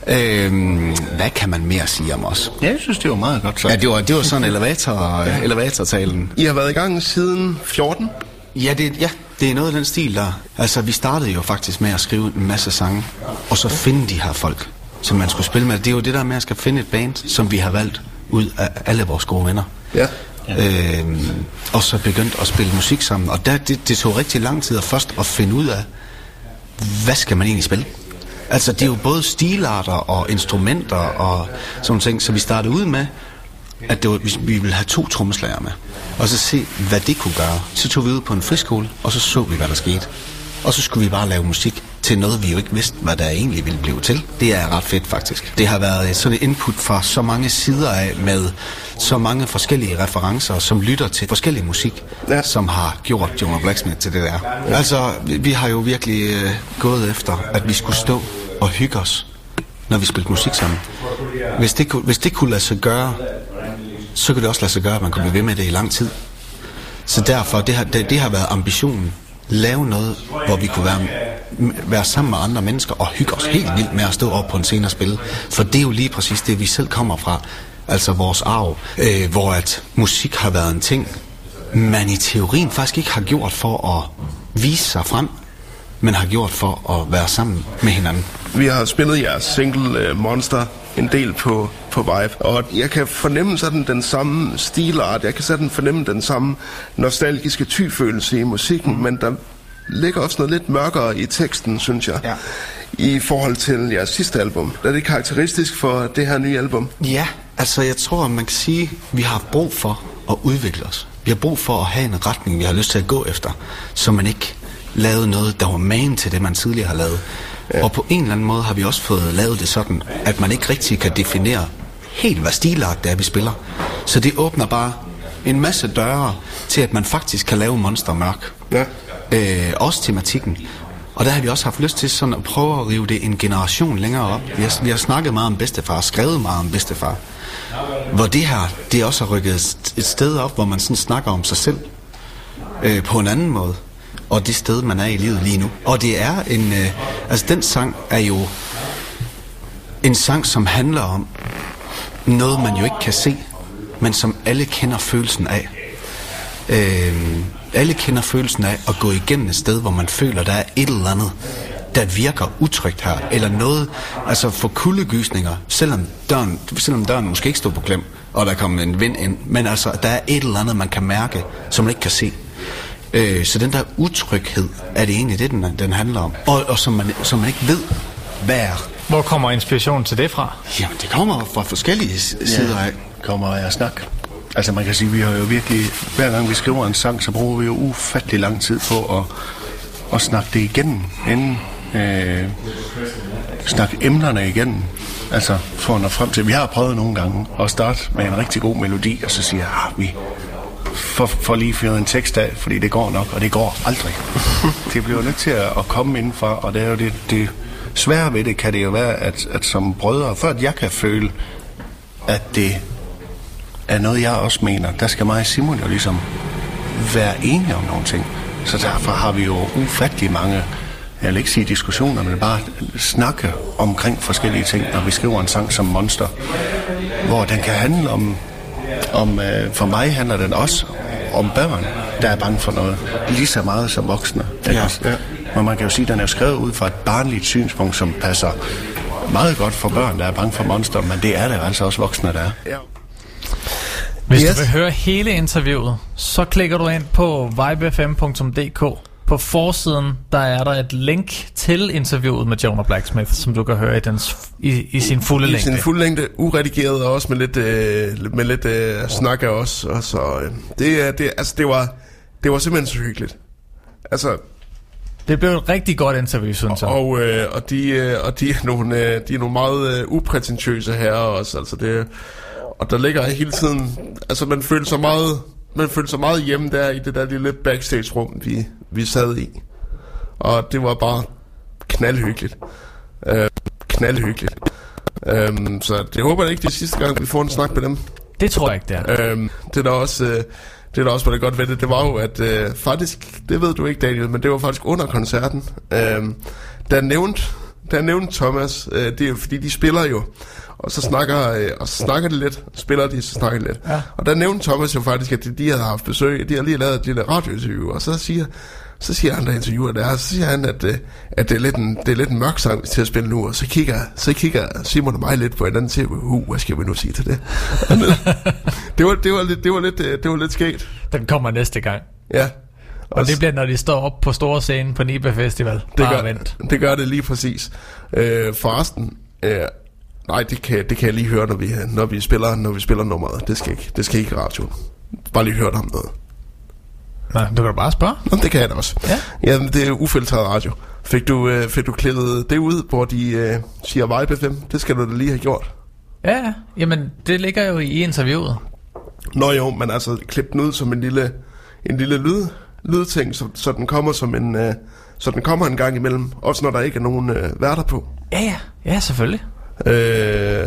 Øhm, hvad kan man mere sige om os? Ja, jeg synes, det var meget godt sagt. Ja, det var, det var sådan elevator, elevatortalen. I har været i gang siden 14? Ja det, ja, det er noget af den stil der. Altså, vi startede jo faktisk med at skrive en masse sange, og så finde de her folk, som man skulle spille med. Det er jo det der med at skal finde et band, som vi har valgt. ud af alle vores gode venner. Ja. Øhm, og så begyndte at spille musik sammen. Og der, det, det tog rigtig lang tid at først at finde ud af, hvad skal man egentlig spille? Altså, det er jo både stilarter og instrumenter og sådan ting. Så vi startede ud med, at det var, vi ville have to trommeslager med. Og så se, hvad det kunne gøre. Så tog vi ud på en friskole, og så så vi, hvad der skete. Og så skulle vi bare lave musik til noget, vi jo ikke vidste, hvad der egentlig ville blive til. Det er ret fedt, faktisk. Det har været sådan et input fra så mange sider af, med så mange forskellige referencer, som lytter til forskellig musik, ja. som har gjort Jonah Blacksmith til det der. Ja. Altså, vi, har jo virkelig øh, gået efter, at vi skulle stå og hygge os, når vi spillede musik sammen. Hvis det, kunne, hvis det kunne lade sig gøre, så kunne det også lade sig gøre, at man kunne blive ved med det i lang tid. Så derfor, det har, det, det har været ambitionen. Lave noget, hvor vi kunne være, være sammen med andre mennesker og hygge os helt vildt med at stå op på en scene og spille. For det er jo lige præcis det, vi selv kommer fra. Altså vores arv, øh, hvor at musik har været en ting, man i teorien faktisk ikke har gjort for at vise sig frem, men har gjort for at være sammen med hinanden. Vi har spillet jeres single uh, Monster en del på, på Vibe, og jeg kan fornemme sådan den samme stilart, jeg kan sådan fornemme den samme nostalgiske tyfølelse i musikken, mm. men der ligger også noget lidt mørkere i teksten, synes jeg, Ja. i forhold til jeres sidste album. Er det karakteristisk for det her nye album? Ja, altså jeg tror, man kan sige, at vi har brug for at udvikle os. Vi har brug for at have en retning, vi har lyst til at gå efter, så man ikke lavede noget, der var man til det, man tidligere har lavet. Ja. Og på en eller anden måde har vi også fået lavet det sådan, at man ikke rigtig kan definere helt, hvad stilart det er, vi spiller. Så det åbner bare en masse døre til, at man faktisk kan lave Monster Mørk. Ja. Øh, også tematikken. Og der har vi også haft lyst til sådan at prøve at rive det en generation længere op. Vi har, vi har snakket meget om bedstefar, skrevet meget om bedstefar. Hvor det her, det også har rykket et- et sted op, hvor man sådan snakker om sig selv øh, på en anden måde. Og det sted, man er i livet lige nu. Og det er en... Øh, altså, den sang er jo en sang, som handler om noget, man jo ikke kan se, men som alle kender følelsen af. Øh, alle kender følelsen af at gå igennem et sted, hvor man føler, der er et eller andet, der virker utrygt her, eller noget, altså for kuldegysninger, selvom døren, selvom døren måske ikke stod på klem, og der kommer en vind ind, men altså, der er et eller andet, man kan mærke, som man ikke kan se. Øh, så den der utryghed, er det egentlig det, den, den handler om, og, og som, man, som man ikke ved, hvad er. Hvor kommer inspirationen til det fra? Jamen, det kommer fra forskellige sider af. kommer af at snakke. Altså man kan sige, vi har jo virkelig, hver gang vi skriver en sang, så bruger vi jo ufattelig lang tid på at, at snakke det igennem, inden øh, snakke emnerne igennem. Altså for at nå frem til, vi har prøvet nogle gange at starte med en rigtig god melodi, og så siger jeg, ah, vi får, får lige fyret en tekst af, fordi det går nok, og det går aldrig. det bliver jo nødt til at, at komme indenfra, og det er jo det, det svære ved det, kan det jo være, at, at som brødre, for at jeg kan føle, at det er noget, jeg også mener. Der skal mig og Simon jo ligesom være enige om nogle ting. Så derfor har vi jo ufattelig mange, jeg vil ikke sige diskussioner, men bare snakke omkring forskellige ting, når vi skriver en sang som Monster. Hvor den kan handle om, om øh, for mig handler den også om børn, der er bange for noget. Lige så meget som voksne. Ja. Ja. Men man kan jo sige, at den er skrevet ud fra et barnligt synspunkt, som passer meget godt for børn, der er bange for monster, men det er der altså også voksne, der er. Ja. Hvis yes. Du vil høre hele interviewet, så klikker du ind på vibefm.dk. På forsiden, der er der et link til interviewet med Jonah Blacksmith, som du kan høre i, dens, i, i sin fulde I længde. sin fuld længde, uredigeret og også med lidt, øh, med lidt øh, snak af os. Og så, øh, det, er- det, altså, det, var, det var simpelthen så hyggeligt. Altså, Det blev et rigtig godt interview, synes jeg. og, øh, og, de, øh, og de, er nogle, øh, de er nogle meget øh, uprætentiøse herrer også. Altså det, og der ligger hele tiden... Altså man føler sig meget, man føler sig meget hjemme der i det der lille backstage-rum, vi, vi sad i. Og det var bare knaldhyggeligt. Øh, knaldhyggeligt. Øhm, så det håber jeg ikke, det er sidste gang, vi får en snak med dem. Det tror jeg ikke, det er. Øhm, det der også... Øh, det der også var det godt ved det, det var jo, at øh, faktisk, det ved du ikke Daniel, men det var faktisk under koncerten, øh, der nævnte, der nævnte Thomas, øh, det er fordi de spiller jo, og så snakker, øh, og så snakker de lidt, spiller de, så snakker de lidt. Ja. Og der nævnte Thomas jo faktisk, at de, de havde haft besøg, de havde lige lavet et lille radiointerview, og så siger, så siger han, der interviewer der, så siger han, at, øh, at det, er lidt en, det er lidt en mørk sang til at spille nu, og så kigger, så kigger Simon og mig lidt på hinanden til, uh, hvad skal vi nu sige til det? det, var, det, var lidt, det, var lidt, øh, det var lidt skægt. Den kommer næste gang. Ja. Og det bliver, når de står op på store scenen på Nibe Festival. det gør, vent. det gør det lige præcis. Øh, forresten, øh, nej, det kan, det kan jeg lige høre, når vi, når vi spiller, når vi spiller nummeret. Det skal ikke, det skal ikke i radioen. Bare lige høre om noget. Nej, du kan da bare spørge. Nå, det kan jeg da også. Ja. Jamen, det er ufiltreret radio. Fik du, øh, fik du klippet det ud, hvor de øh, siger Vibe FM? Det skal du da lige have gjort. Ja, ja. Jamen, det ligger jo i interviewet. Nå jo, men altså klip den ud som en lille, en lille lyd, lydting, så, så den kommer som en, øh, så den kommer en gang imellem, også når der ikke er nogen øh, værter på. Ja, ja. Ja, selvfølgelig. Øh,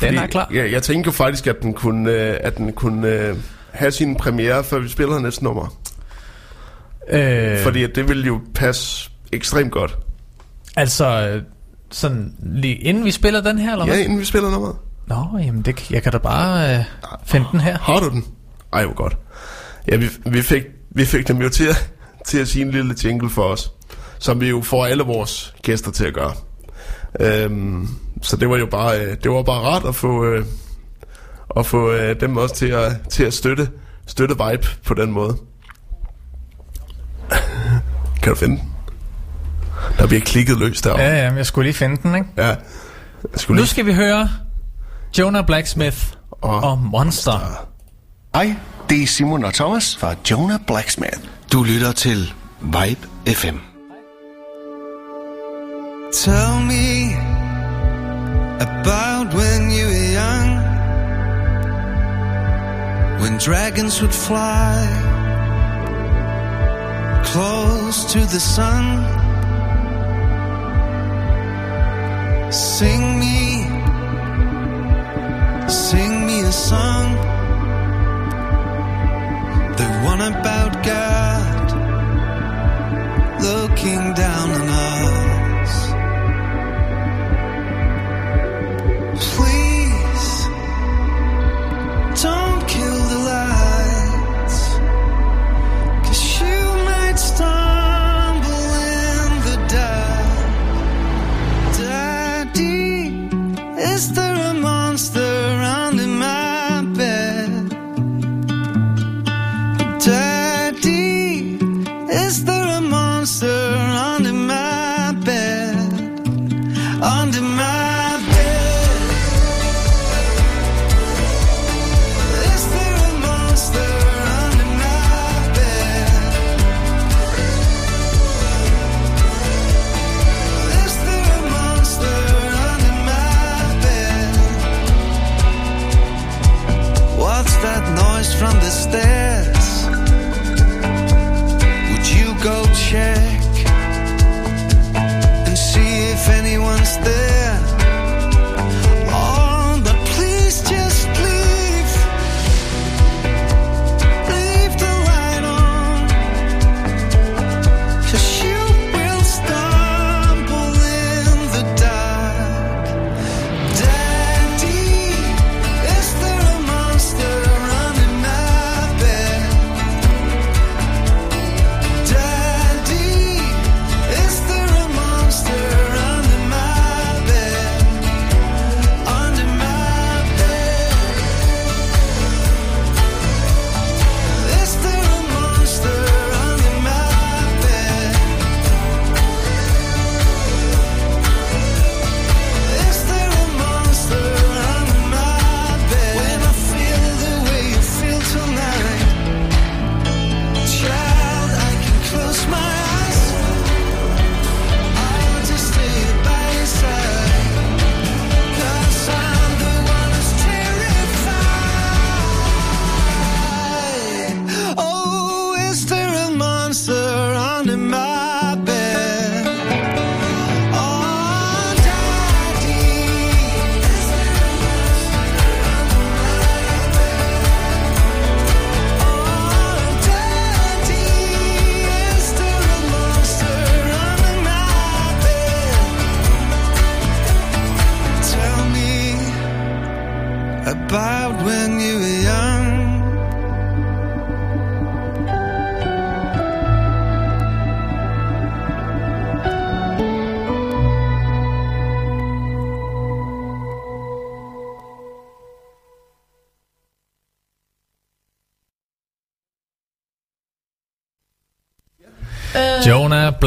Den er klar. Jeg, jeg tænker jo faktisk, at den kunne, øh, at den kunne øh, have sin premiere, før vi spiller næste nummer. Øh, Fordi det ville jo passe ekstremt godt. Altså, sådan lige inden vi spiller den her, eller hvad? Ja, inden vi spiller nummeret. Nå, jamen, det, jeg kan da bare øh, finde den her. Har du den? Ej, hvor godt. Ja, vi, vi, fik, vi fik dem jo til at, til at sige en lille jingle for os, som vi jo får alle vores gæster til at gøre. Øhm, så det var jo bare, øh, det var bare rart at få, øh, at få øh, dem også til at, til at støtte, støtte Vibe på den måde. Kan du finde den? Der bliver klikket løs derovre. Ja, ja, men jeg skulle lige finde den, ikke? Ja. Jeg skulle Nu lige... skal vi høre Jonah Blacksmith og, og Monster. Hej, det er Simon og Thomas fra Jonah Blacksmith. Du lytter til Vibe FM. Tell me about when you were young, when dragons would fly close to the sun. Sing me, sing me a song,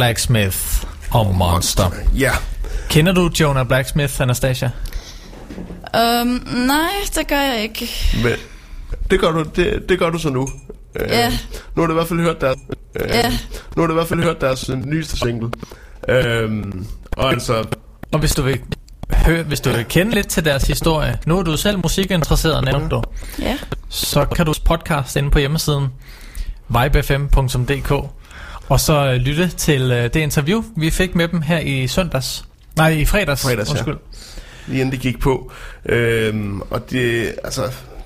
Blacksmith og Monster. Ja. Kender du Jonah Blacksmith, Anastasia? Um, nej, det gør jeg ikke. Men det gør du, det, det gør du så nu. Øh, Ja. Nu har du i hvert fald hørt deres, øh, Ja. nu har du i hvert fald hørt deres øh, nyeste single. Øhm, og altså, Og hvis du vil høre, hvis du vil kende lidt til deres historie, nu er du selv musikinteresseret, nævnte du, Ja. så kan du podcast inde på hjemmesiden vibefm.dk og så øh, lytte til øh, det interview, vi fik med dem her i søndags. Nej, i fredags. Fredags, ja. undskyld. lige inden det gik på. Øhm, og det, altså,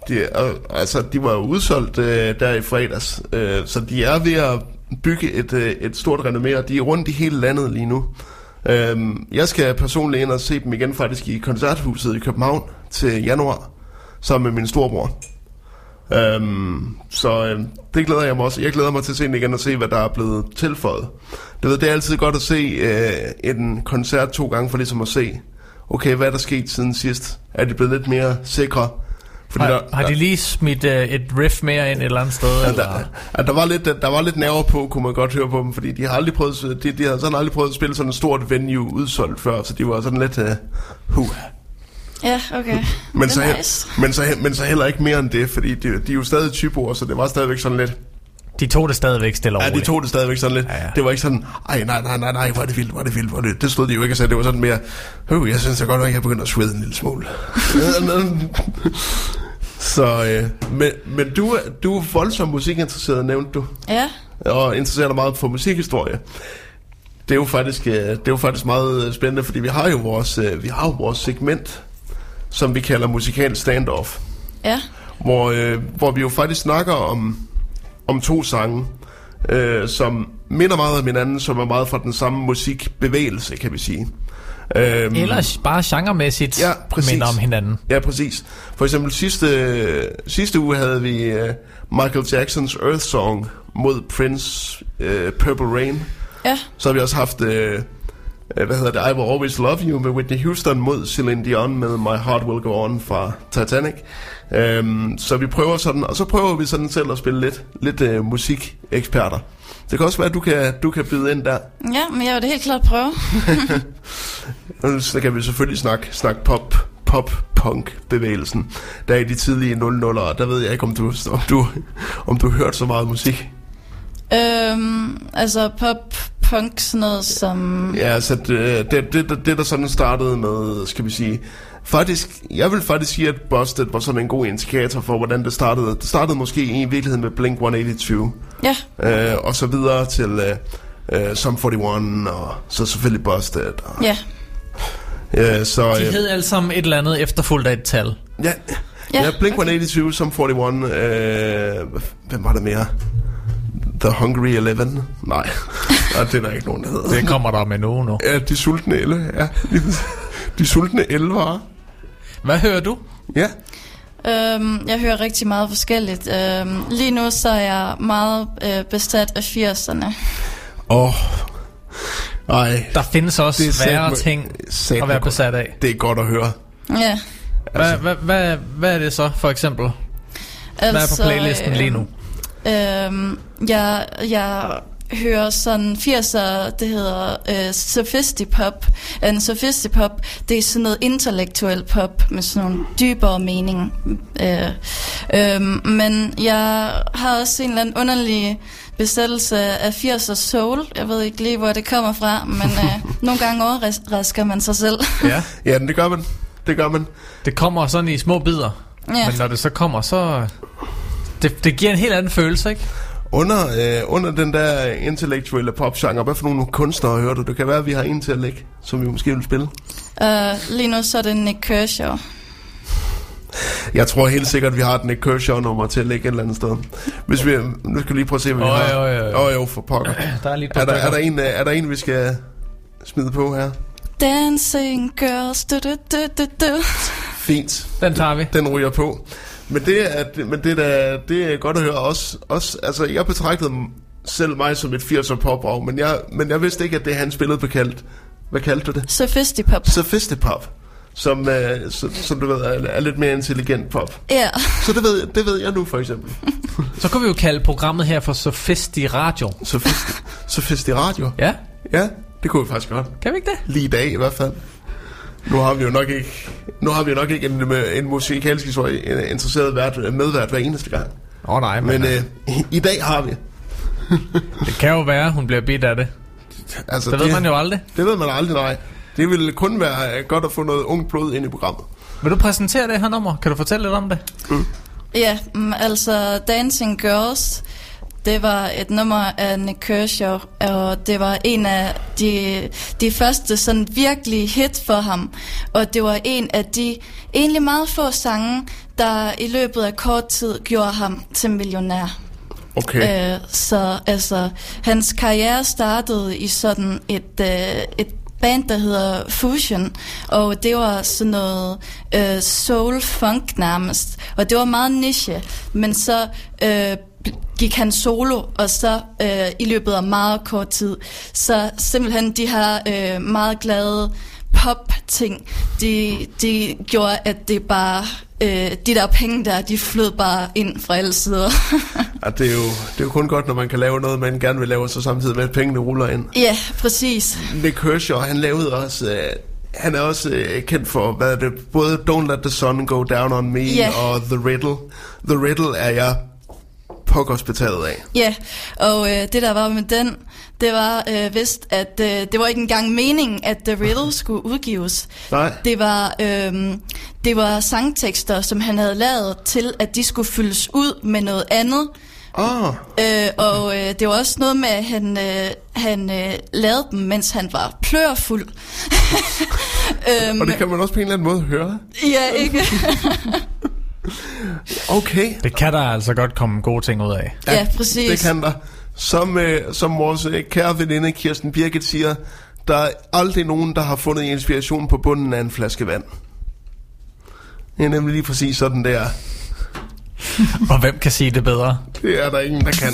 det, og, altså, de var jo udsolgt øh, der i fredags, øh, så de er ved at bygge et, øh, et stort renommé, og de er rundt i hele landet lige nu. Øhm, jeg skal personligt ind og se dem igen faktisk i koncerthuset i København til januar, sammen med min storebror. Øhm, så øh, det glæder jeg mig også. Jeg glæder mig til at se den igen og se, hvad der er blevet tilføjet. Du ved, det er altid godt at se øh, en koncert to gange, for ligesom at se, okay, hvad er der sket siden sidst? Er de blevet lidt mere sikre? Fordi Har, har de lige smidt øh, et riff mere ind et eller andet sted? Ja, eller? der, ja, der, var lidt, der var lidt nerver på, kunne man godt høre på dem, fordi de har aldrig prøvet, de, de har sådan aldrig prøvet at spille sådan et stort venue udsolgt før, så de var sådan lidt, uh, huh. Ja, okay. Men, så, he- nice. men, så, he- men så heller ikke mere end det, fordi de, de er jo stadig typer, så det var stadigvæk sådan lidt, De tog det stadigvæk stille og ja, de roligt. tog det stadigvæk sådan lidt, Ja, ja. det var ikke sådan, ej, nej, nej, nej, nej, hvor er det vildt, hvor er det vildt, hvor er det, det stod de jo ikke og sagde, det var sådan mere, uh, jeg synes da godt nok, jeg begynder at svede en lille smule. så, øh, men, men du, er- du er voldsomt musikinteresseret, nævnte du. Ja. og interesserer dig meget for musikhistorie. Det er jo faktisk, øh, det er jo faktisk meget øh, spændende, fordi vi har jo vores, øh, vi har jo vores segment, som vi kalder musikal standoff, Ja. hvor, øh, hvor vi jo faktisk snakker om, om to sange, øh, som minder meget om hinanden, som er meget fra den samme musikbevægelse, kan vi sige. Øhm, Eller bare genremæssigt Ja, præcis. minder om hinanden. Ja, præcis. For eksempel sidste, sidste uge havde vi uh, Michael Jacksons Earth Song mod Prince uh, Purple Rain. Ja. Så har vi også haft, uh, hvad hedder det, I Will Always Love You med Whitney Houston mod Celine Dion med My Heart Will Go On fra Titanic. Um, så vi prøver sådan, og så prøver vi sådan selv at spille lidt, lidt uh, musikeksperter. Det kan også være, at du kan, du kan byde ind der. Ja, men jeg vil da helt klart prøve. Så kan vi selvfølgelig snakke, snakke pop, pop punk bevægelsen der i de tidlige 00'ere. Der ved jeg ikke om du om du om du hørte så meget musik. øhm, altså pop, punk, sådan noget som... Ja, så det, det, det, det, det der sådan startede med, skal vi sige, faktisk, jeg vil faktisk sige, at Busted var sådan en god indikator for, hvordan det startede. Det startede måske i virkeligheden med Blink 182, Ja. øh, og så videre til øh, øh, Sum 41, og så selvfølgelig Busted. Og, Ja. øh, så, De øh, hed alle sammen et eller andet efterfulgt af et tal. Ja, Ja, ja, ja Blink 182, som 41. Øh, hvem var det mere? The Hungry Eleven? Nej, Nej det er der ikke nogen, der hedder. Det kommer der med nu nu. Ja, de sultne elle. Ja, de sultne elvere. Hvad hører du? Ja, Øhm, jeg hører rigtig meget forskelligt. Øhm, lige nu så er jeg meget øh, besat af 80'erne. åh. Oh. Ej, Der findes også Det svære ting at være besat af. det er godt at høre. Ja. Hvad, hvad, hvad, hvad er det så, for eksempel? Hvad er på playlisten lige nu? Øhm, jeg, jeg hører sådan 80'er, det hedder øh, sophisti-pop. En sophisti-pop, det er sådan noget intellektuel pop med sådan nogle dybere mening. Øh, øhm, men jeg har også en eller anden underlig besættelse af 80'er soul. Jeg ved ikke lige, hvor det kommer fra, men øh, nogle gange overrasker man sig selv. Ja. Ja, det gør man. Det gør man. Det kommer sådan i små bidder. Ja. Men når det så kommer, så... Det, det giver en helt anden følelse, ikke? Under, øh, under den der intellektuelle popgenre, hvad for nogle kunstnere hører du? Det kan være, at vi har en til at lægge, som vi måske vil spille. Uh, lige nu så er det Nick Kershaw. Jeg tror helt sikkert, at vi har et Nick Kershaw-nummer til at lægge et eller andet sted. Hvis vi, nu skal vi lige prøve at se, hvad vi Åh, har. jo, jo, jo. Åh, jo, for pokker. Der er par Er der, er, der en, øh, er der en, vi skal smide på her? Dancing girls, du, du, du, du, du. Fint. Den tager vi. Den ryger på. Men det er, men det er, det er godt at høre også, også. Altså, jeg betragtede selv mig som et 80'er pop men jeg, men jeg vidste ikke, at det han spillede på kaldt. Hvad kaldte du det? Sophistipop. Sophistipop. som, øh, som, som du ved, er, er lidt mere intelligent pop. Ja. Så det ved, det ved jeg nu, for eksempel. Så kunne vi jo kalde programmet her for Sofisti Radio. Sofisti, Sofisti Radio? Ja. Ja, det kunne vi faktisk godt. Kan vi ikke det? Lige i dag i hvert fald. Nu har vi jo nok ikke, nu har vi jo nok ikke en, en musikalsk historie interesseret vært, medvært hver eneste gang. Åh oh, nej, men, Men øh, i, i dag har vi. det kan jo være, hun bliver bidt af det. Altså, Det ved man jo aldrig. Det ved man aldrig, nej. Det ville kun være øh, godt at få noget ungt blod ind i programmet. Vil du præsentere det her nummer? Kan du fortælle lidt om det? Ja, mm, altså Dancing Girls, det var et nummer af Nick Kershaw, og det var en af de, de første sådan virkelige hit for ham. Og det var en af de egentlig meget få sange, der i løbet af kort tid gjorde ham til millionær. Okay. Øh, så altså, hans karriere startede i sådan et, øh, et band, der hedder Fusion, og det var sådan noget øh, soul funk nærmest, og det var meget niche, men så øh, gik han solo, og så øh, i løbet af meget kort tid, så simpelthen de her øh, meget glade pop-ting, de, de gjorde, at det bare, øh, de der penge der, de flød bare ind fra alle sider. Ja, det, er jo, det er jo kun godt, når man kan lave noget, man gerne vil lave, så samtidig med, at pengene ruller ind. ja, præcis. Nick Kershaw, han lavede også... Øh, han er også øh, kendt for, hvad er det, både Don't Let the Sun Go Down On Me Ja. og The Riddle. The Riddle er jeg pokkers betaget af. Ja, og øh, det der var med den, det var øh, vist, at øh, det var ikke engang meningen, at The Riddle skulle udgives. Nej. Det var, øh, det var sangtekster, som han havde lavet til, at de skulle fyldes ud med noget andet. Oh. Øh, og øh, det var også noget med, at han, øh, han øh, lavede dem, mens han var plørfuld. øhm, Og det kan man også på en eller anden måde høre. Ja, ikke? Okay. Det kan der altså godt komme gode ting ud af. Ja, præcis. Det kan der. Som, øh, som vores øh, kære veninde Kirsten Birgit siger, der er aldrig nogen, der har fundet inspiration på bunden af en flaske vand. Det er nemlig lige præcis sådan, det er. Og hvem kan sige det bedre? Det er der ingen, der kan.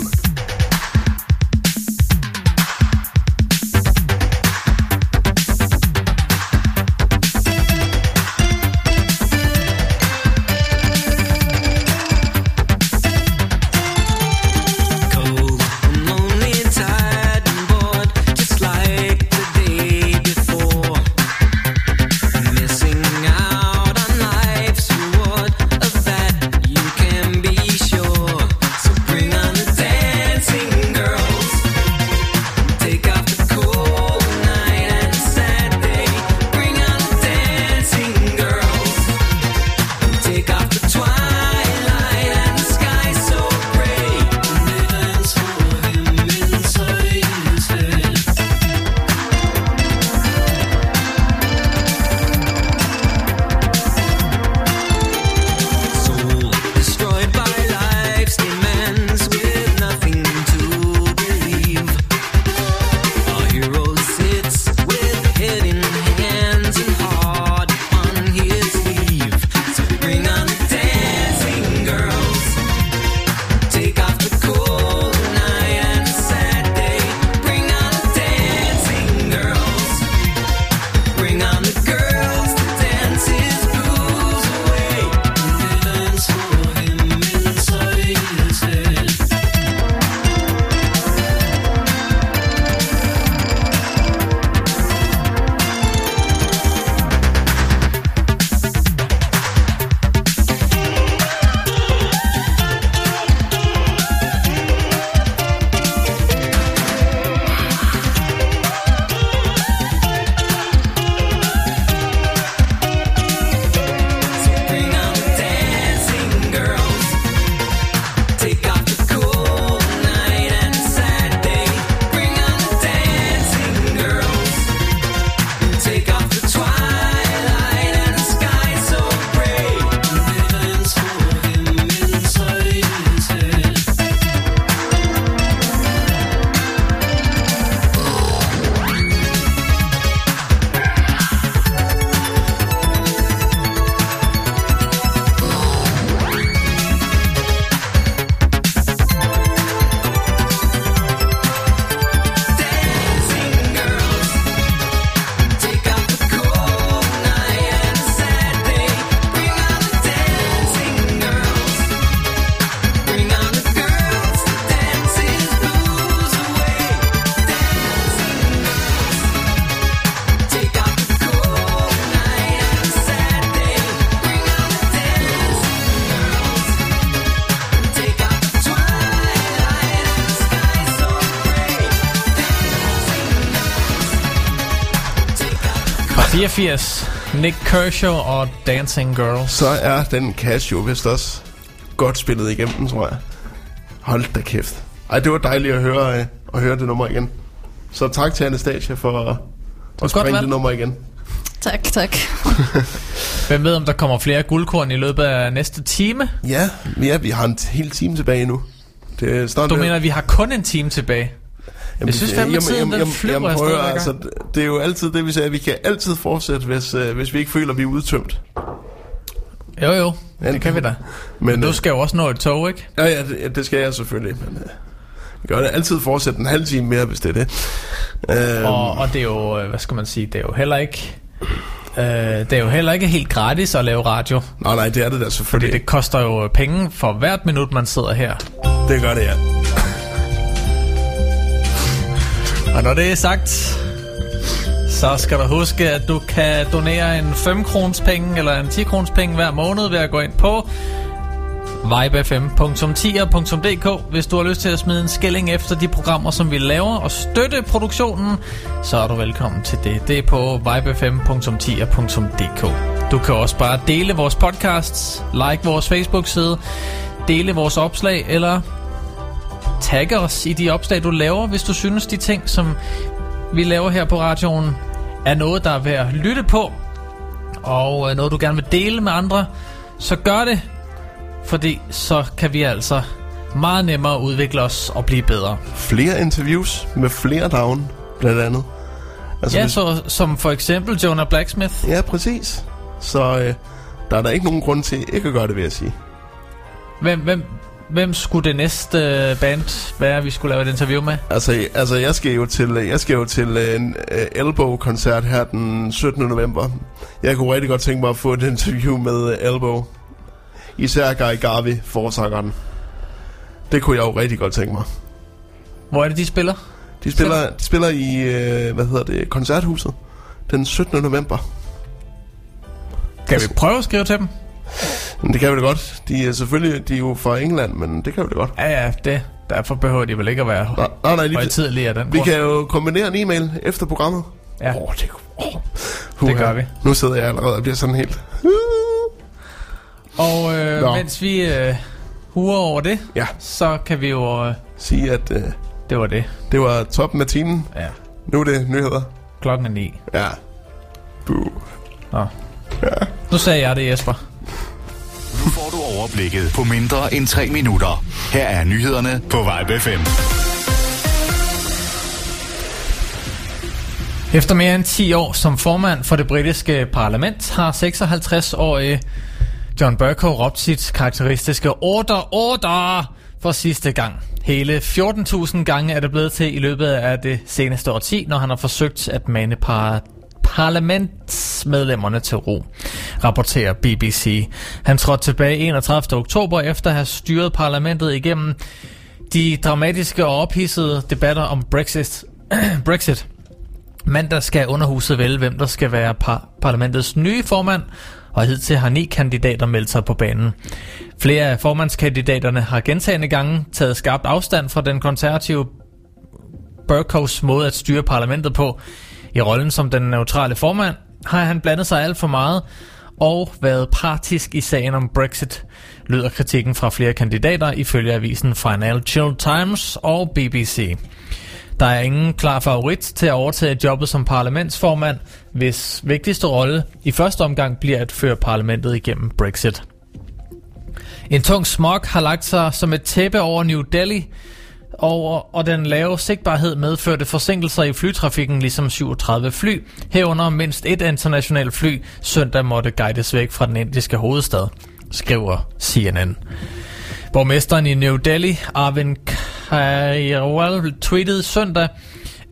84. Nick Kershaw og Dancing Girl. Så er den Casio vist også godt spillet igennem, tror jeg. Hold da kæft. Ej, det var dejligt at høre, øh, at høre det nummer igen. Så tak til Anastasia for at, at springe valg. det nummer igen. Tak, tak. Hvem ved, om der kommer flere guldkorn i løbet af næste time? Ja, ja vi har en hel time tilbage nu. Det er snart Du mener, at vi har kun en time tilbage? jeg synes fandme, tiden den flyver prøv at afsted høre, hver altså. Det er jo altid det, vi siger. Vi kan altid fortsætte, hvis, øh, hvis vi ikke føler, at vi er udtømt. Jo, jo. Det kan vi da. Men, Men du øh, skal jo også nå et tog, ikke? Ja, ja, det, det skal jeg selvfølgelig. Men, øh, vi gør det altid fortsætte en halv time mere, hvis det er det. Øhm, Og, og det er jo, øh, hvad skal man sige, det er jo heller ikke... Øh, det er jo heller ikke helt gratis at lave radio. Nej, nej, det er det da selvfølgelig. Fordi det koster jo penge for hvert minut, man sidder her. Det gør det, ja. Og når det er sagt, så skal du huske, at du kan donere en 5 krons penge eller en 10 krons penge hver måned ved at gå ind på vibefm.10.dk Hvis du har lyst til at smide en skilling efter de programmer, som vi laver og støtte produktionen, så er du velkommen til det. Det er på vibefm.10.dk Du kan også bare dele vores podcasts, like vores Facebook-side, dele vores opslag eller tagge os i de opslag, du laver, hvis du synes, de ting, som vi laver her på radioen, er noget, der er værd at lytte på, og øh, noget, du gerne vil dele med andre, så gør det, fordi så kan vi altså meget nemmere udvikle os og blive bedre. Flere interviews med flere navne, blandt andet. Altså, ja, så, som for eksempel Jonah Blacksmith. Ja, præcis. Så øh, der er der ikke nogen grund til ikke at gøre det, vil jeg sige. Hvem, hvem, hvem skulle det næste øh, band være, vi skulle lave et interview med? Altså, altså jeg skal jo til, jeg skal jo til øh, en øh, Elbow-koncert her den 17. november. Jeg kunne rigtig godt tænke mig at få et interview med øh, Elbow. Især Guy Garvey, forsangeren. Det kunne jeg jo rigtig godt tænke mig. Hvor er det, de spiller? De spiller, de spiller i, øh, hvad hedder det, Koncerthuset den 17. november. Kan vi prøve at skrive til dem? Men det kan vi da godt. De er selvfølgelig de er jo fra England, men det kan vi da godt. Ja, ja, det. Derfor behøver de vel ikke at være nej, nej, lige højtidlige af den Vi grund. kan jo kombinere en e-mail efter programmet. Ja. Åh, det, oh, Det gør vi. Nu sidder jeg allerede og bliver sådan helt... Og øh, Nå. mens vi øh, huer over det, ja. så kan vi jo... Øh, Sige, at øh, det var det. det var toppen af timen. Ja. Nu er det nyheder. Klokken er ni. Ja. Buh. Nå. Nu sagde jeg det, Jesper. Nu får du overblikket på mindre end 3 minutter. Her er nyhederne på Vibe FM. Efter mere end 10 år som formand for det britiske parlament, har 56-årige John Burko råbt sit karakteristiske order, order for sidste gang. Hele 14.000 gange er det blevet til i løbet af det seneste årti, når han har forsøgt at mane par parlamentsmedlemmerne til ro, rapporterer BBC. Han trådte tilbage 31. oktober efter at have styret parlamentet igennem de dramatiske og ophidsede debatter om Brexit. Brexit. Mandag skal underhuset vælge, hvem der skal være par- parlamentets nye formand, og hidtil har ni kandidater meldt sig på banen. Flere af formandskandidaterne har gentagende gange taget skarpt afstand fra den konservative Burkos måde at styre parlamentet på. I rollen som den neutrale formand har han blandet sig alt for meget og været partisk i sagen om Brexit, lyder kritikken fra flere kandidater ifølge avisen Financial Times og BBC. Der er ingen klar favorit til at overtage jobbet som parlamentsformand, hvis vigtigste rolle i første omgang bliver at føre parlamentet igennem Brexit. En tung smog har lagt sig som et tæppe over New Delhi, og, og den lave sigtbarhed medførte forsinkelser i flytrafikken, ligesom 37 fly, herunder mindst et internationalt fly, søndag måtte guides væk fra den indiske hovedstad, skriver CNN. Borgmesteren i New Delhi, Arvind Kejriwal, tweetede søndag,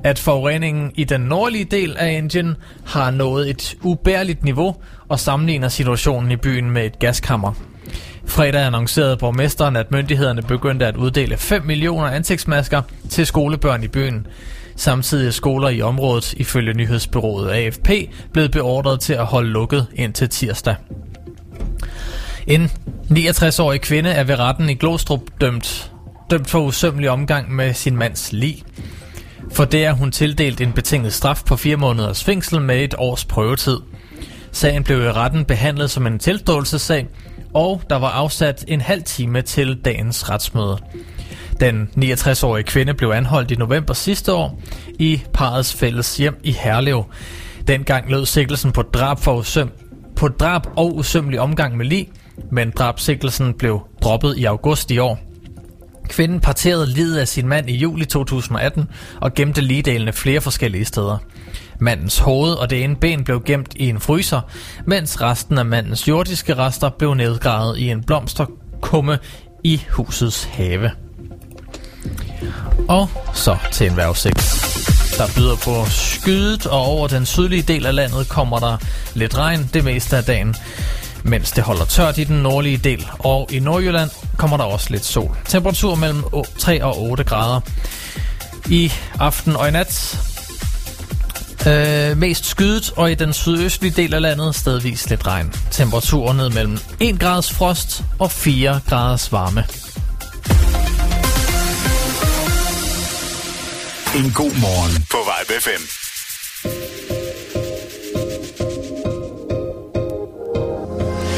at forureningen i den nordlige del af Indien har nået et ubærligt niveau og sammenligner situationen i byen med et gaskammer. Fredag annoncerede borgmesteren, at myndighederne begyndte at uddele 5 millioner ansigtsmasker til skolebørn i byen. Samtidig er skoler i området, ifølge nyhedsbyrået AFP, blevet beordret til at holde lukket indtil tirsdag. En 69-årig kvinde er ved retten i Glostrup dømt, dømt for usømmelig omgang med sin mands lig. For det er hun tildelt en betinget straf på fire måneders fængsel med et års prøvetid. Sagen blev i retten behandlet som en tilståelsessag, og der var afsat en halv time til dagens retsmøde. Den 69-årige kvinde blev anholdt i november sidste år i parets fælles hjem i Herlev. Dengang lød sigtelsen på drab, for usøm, på drab og usømmelig omgang med lig, men drabsikkelsen blev droppet i august i år. Kvinden parterede livet af sin mand i juli 2018 og gemte ligedelene flere forskellige steder. Mandens hoved og det ene ben blev gemt i en fryser, mens resten af mandens jordiske rester blev nedgravet i en blomsterkumme i husets have. Og så til en vejrudsigt der byder på skydet, og over den sydlige del af landet kommer der lidt regn det meste af dagen, mens det holder tørt i den nordlige del. Og i Nordjylland kommer der også lidt sol. Temperatur mellem 3 og 8 grader. I aften og i nat øh, mest skydet, og i den sydøstlige del af landet stedvis lidt regn. Temperaturer ned mellem 1 graders frost og 4 graders varme. En god morgen på Vibe FM.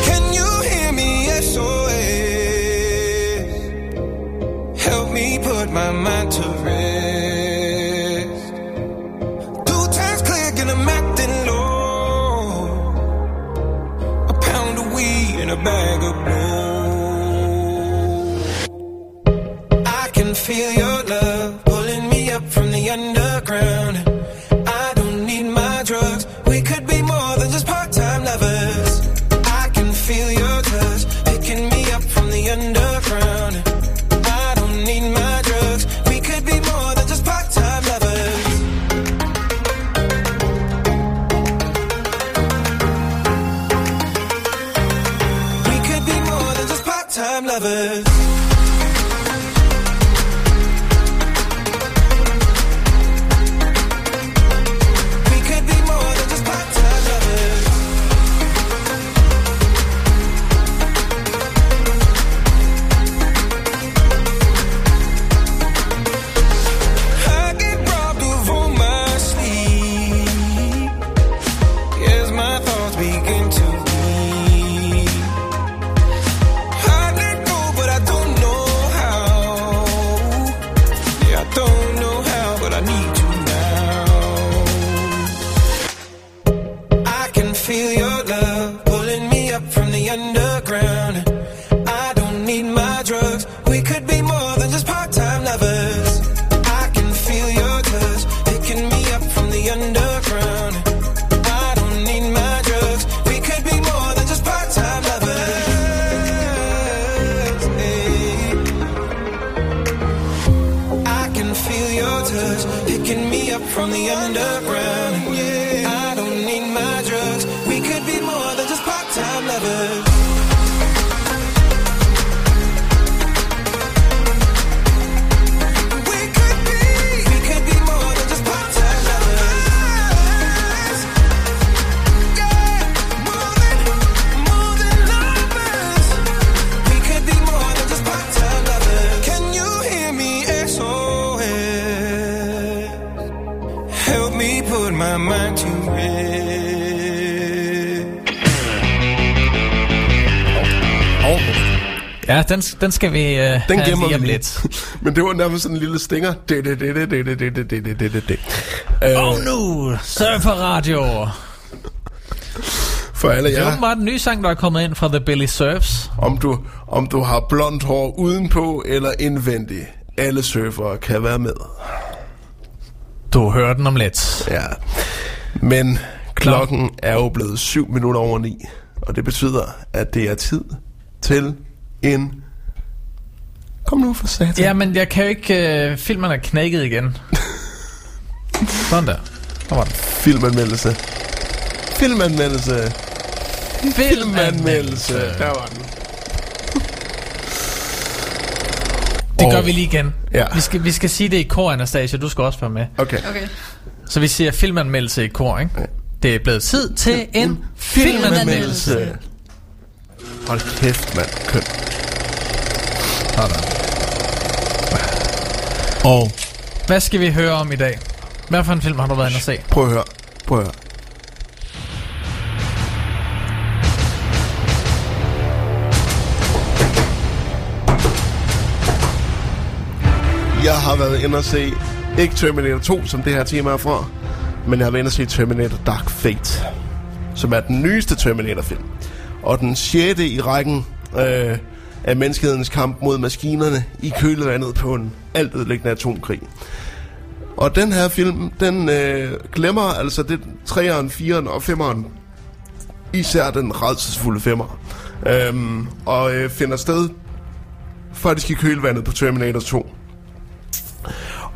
Can you hear me? SOS. Help me put my mind to rest. And a bag of blow. I can feel your den, den skal vi øh, Den have gemmer lige om lidt. Men det var nærmest sådan en lille stinger. Det, det, det, det, det, det, det, det, det, det, det. Øh, Og nu, Surfer Radio. For alle Det er jer, åbenbart en ny sang, der er kommet ind fra The Billy Surfs. om du, om du har blondt hår udenpå eller indvendigt, alle surfere kan være med. Du hører den om lidt. Ja. Men klokken er jo blevet 7 minutter over 9, og det betyder, at det er tid til en... Kom nu for satan. Ja, men jeg kan jo ikke... Øh, filmen er knækket igen. Sådan der. Der var den. Filmanmeldelse. Filmanmeldelse. Filmanmeldelse. Der var den. Det gør vi lige igen. Ja. Vi, skal, vi skal sige det i kor, Anastasia. Du skal også være med. Okay. Okay. Så vi siger filmanmeldelse i kor, ikke? Det er blevet tid til en filmanmeldelse. Hold kæft, mand. Køn. Sådan. Og Hvad skal vi høre om i dag? Hvad for en film har du været inde at se? Prøv at høre. Prøv at høre. Jeg har været inde og se, ikke Terminator 2, som det her tema er fra, men jeg har været inde og se Terminator Dark Fate, som er den nyeste Terminator-film. Og den sjette i rækken øh, af menneskehedens kamp mod maskinerne i kølevandet på en altødelæggende atomkrig. Og den her film, den øh, glemmer altså det 3'eren, 4'eren og 5'eren. Især den redselsfulde 5'er. Øhm, og øh, finder sted faktisk i kølevandet på Terminator 2.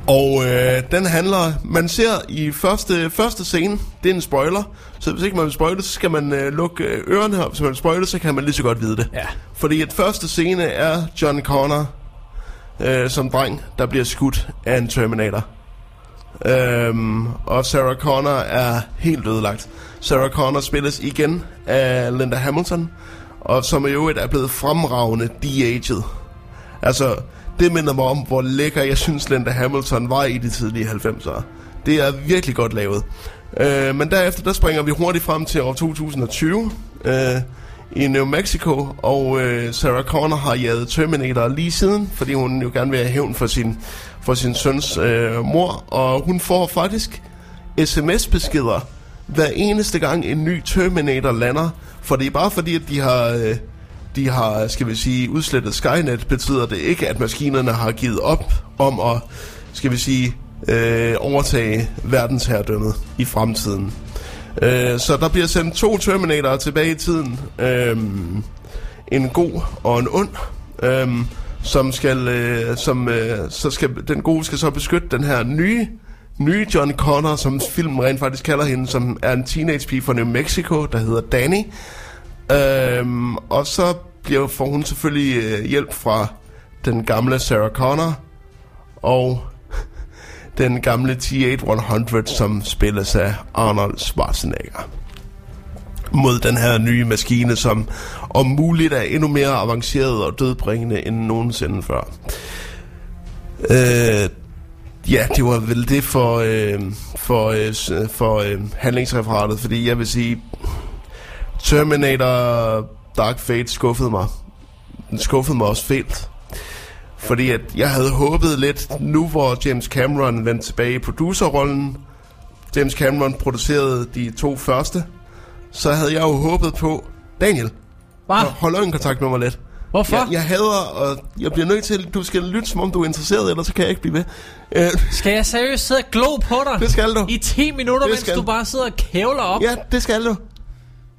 Og øh, den handler, man ser i første, første scene, det er en spoiler, så hvis ikke man vil spoile, så skal man øh, lukke øh, ørerne her. Hvis man vil spoile, så kan man lige så godt vide det. Ja. Fordi at første scene er John Connor øh, som dreng, der bliver skudt af en Terminator. Øhm, og Sarah Connor er helt ødelagt. Sarah Connor spilles igen af Linda Hamilton, og som i øvrigt er blevet fremragende de-aged. Altså, det minder mig om, hvor lækker jeg synes Linda Hamilton var i de tidlige 90'ere. Det er virkelig godt lavet. Øh, men derefter, der springer vi hurtigt frem til år 2020 øh, i New Mexico, og øh, Sarah Connor har jaget Terminator lige siden, fordi hun jo gerne vil have hævn for sin, for sin søns øh, mor, og hun får faktisk sms-beskeder hver eneste gang en ny Terminator lander, for det er bare fordi, at de har... Øh, de har, skal vi sige, udslettet Skynet, betyder det ikke, at maskinerne har givet op om at, skal vi sige, øh, overtage verdensherredømmet i fremtiden. Øh, så der bliver sendt to Terminatorer tilbage i tiden. Øh, en god og en ond. Øh, som skal, øh, som, øh, så skal, den gode skal så beskytte den her nye, nye John Connor, som filmen rent faktisk kalder hende, som er en teenage pige fra New Mexico, der hedder Danny. Øhm, og så bliver, får hun selvfølgelig øh, hjælp fra den gamle Sarah Connor og den gamle T-800, som spilles af Arnold Schwarzenegger. Mod den her nye maskine, som om muligt er endnu mere avanceret og dødbringende end nogensinde før. Øh, ja, det var vel det for, øh, for, øh, for øh, handlingsreferatet, fordi jeg vil sige, Terminator Dark Fate skuffede mig. Den skuffede mig også fælt. Fordi at jeg havde håbet lidt, nu hvor James Cameron vendte tilbage i producerrollen, James Cameron producerede de to første, så havde jeg jo håbet på, Daniel, Hvad? hold øjenkontakt med mig lidt. Hvorfor? Jeg, jeg hader, og jeg bliver nødt til, du skal lytte, som om du er interesseret, ellers så kan jeg ikke blive ved. Øh, Skal jeg seriøst sidde og glo på dig? Det skal du. I 10 minutter, Det mens skal du. bare sidder og kævler op? ja, det skal du.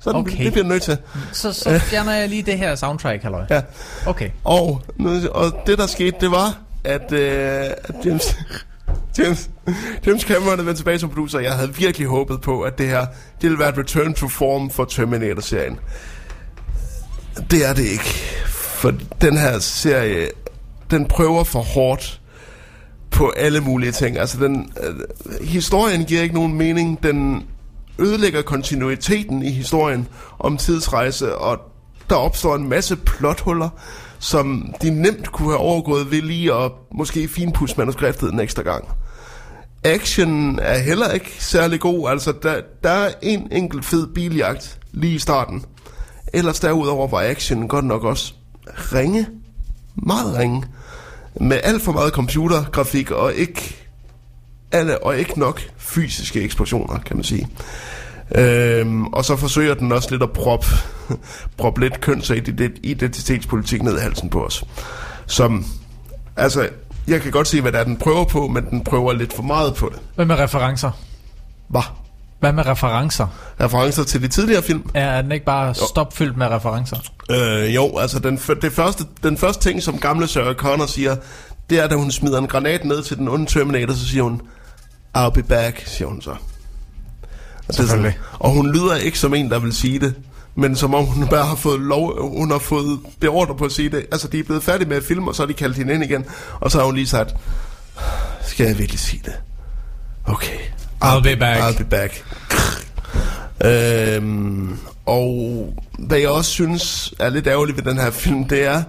Sådan, Okay. det bliver nødt til. Så, så fjerner jeg lige det her soundtrack, halløj. Ja. Okay. Og, og det der skete, det var, at, øh, James, James, James Cameron er vendt tilbage som producer. Jeg havde virkelig håbet på, at det her det ville være et return to form for Terminator-serien. Det er det ikke. For den her serie, den prøver for hårdt på alle mulige ting. Altså, den, øh, historien giver ikke nogen mening. Den ødelægger kontinuiteten i historien om tidsrejse, og der opstår en masse plothuller, som de nemt kunne have overgået ved lige at måske finpudse manuskriptet en ekstra gang. Action er heller ikke særlig god. Altså, der, der er en enkelt fed biljagt lige i starten. Ellers derudover var action godt nok også ringe. Meget ringe. Med alt for meget computergrafik og ikke, alle, og ikke nok fysiske eksplosioner, kan man sige. Øhm, og så forsøger den også lidt at proppe, proppe lidt køns- og ident- identitetspolitik ned i halsen på os. Som, altså, jeg kan godt se, hvad det er, den prøver på, men den prøver lidt for meget på det. Hvad med referencer? Hvad? Hvad med referencer? Referencer til de tidligere film? Er, er den ikke bare stopfyldt med referencer? Øh, jo, altså den, det første, den første ting, som gamle Sarah Connor siger, det er, da hun smider en granat ned til den onde Terminator, så siger hun, I'll be back, siger hun så. Og, det er sådan, og hun lyder ikke som en, der vil sige det, men som om hun bare har fået lov, hun har fået beordre på at sige det. Altså, de er blevet færdige med at filme, og så har de kaldt hende ind igen, og så har hun lige sagt, skal jeg virkelig sige det? Okay. I'll be back. I'll be back. Øhm, og hvad jeg også synes er lidt ærgerligt ved den her film, det er,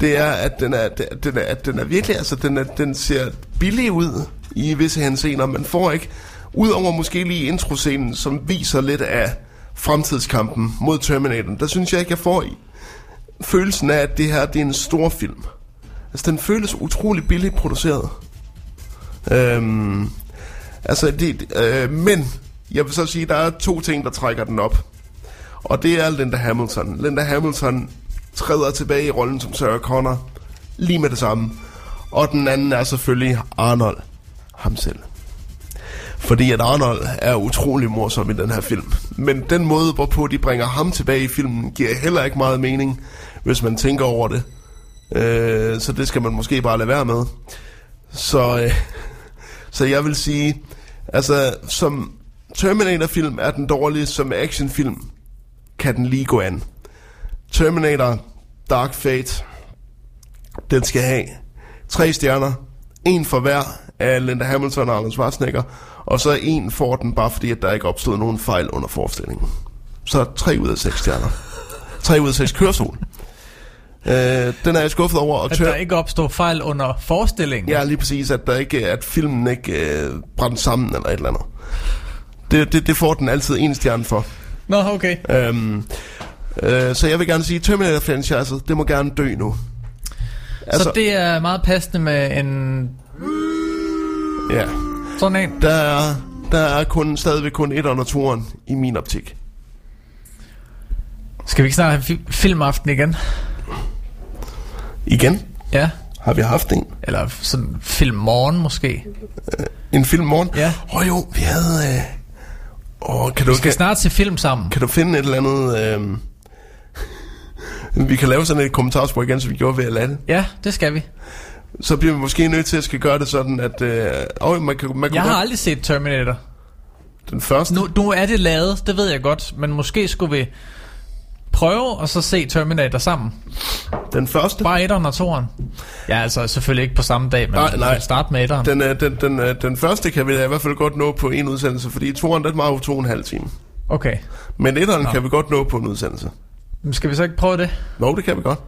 det er, at den er, den er, at den er virkelig, altså den, er, den ser billig ud i visse henseender. Man får ikke, udover måske lige introscenen, som viser lidt af fremtidskampen mod Terminator, der synes jeg ikke, jeg får i følelsen af, at det her det er en stor film. Altså, den føles utrolig billigt produceret. Øhm, altså, det, øh, men jeg vil så sige, der er to ting, der trækker den op. Og det er Linda Hamilton. Linda Hamilton træder tilbage i rollen som Sarah Connor lige med det samme. Og den anden er selvfølgelig Arnold ham selv. Fordi at Arnold er utrolig morsom i den her film. Men den måde, hvorpå de bringer ham tilbage i filmen, giver heller ikke meget mening, hvis man tænker over det. Øh, så det skal man måske bare lade være med. Så, øh, så jeg vil sige, altså som Terminator-film er den dårlige, som actionfilm kan den lige gå an. Terminator Dark Fate, den skal have tre stjerner, en for hver af Linda Hamilton og Arnold Schwarzenegger, og så en får den bare fordi, at der ikke opstod nogen fejl under forestillingen. Så tre ud af seks stjerner. Tre ud af seks kørestol. Øh, den er jeg skuffet over. Og At der ikke opstår fejl under forestillingen. Ja, lige præcis, at, der ikke, at filmen ikke øh, brændte sammen eller et eller andet. Det, det, det får den altid en stjerne for. Nå, okay. Øhm, øh, så jeg vil gerne sige, Terminator-franchiset, det må gerne dø nu. Altså, så det er meget passende med en... Ja. Sådan en. Der er, der er kun, stadigvæk kun et under toren i min optik. Skal vi ikke snart have fi- filmaften igen? Igen? Ja. Har vi haft en? Eller sådan filmmorgen måske? En film morgen? Ja. Åh oh, jo, vi havde... Øh... Oh, kan Vi du, skal kan, snart se film sammen. kan du finde et eller andet... Øh... vi kan lave sådan et kommentarspor igen, som vi gjorde ved at lade. Ja, det skal vi. Så bliver vi måske nødt til at skal gøre det sådan, at... Øh... Man kan, man kan Jeg har godt... aldrig set Terminator. Den første? Nu, nu er det lavet, det ved jeg godt, men måske skulle vi prøve og så se Terminator sammen. Den første? Bare etteren og toeren. Ja, altså selvfølgelig ikke på samme dag, men Nej, nej. start med etteren. Den, øh, den, den, øh, den første kan vi da i hvert fald godt nå på en udsendelse, fordi toeren, den var jo to og en halv time. Okay. Men etteren Nå. kan vi godt nå på en udsendelse. Men Skal vi så ikke prøve det? Nå, det kan vi godt.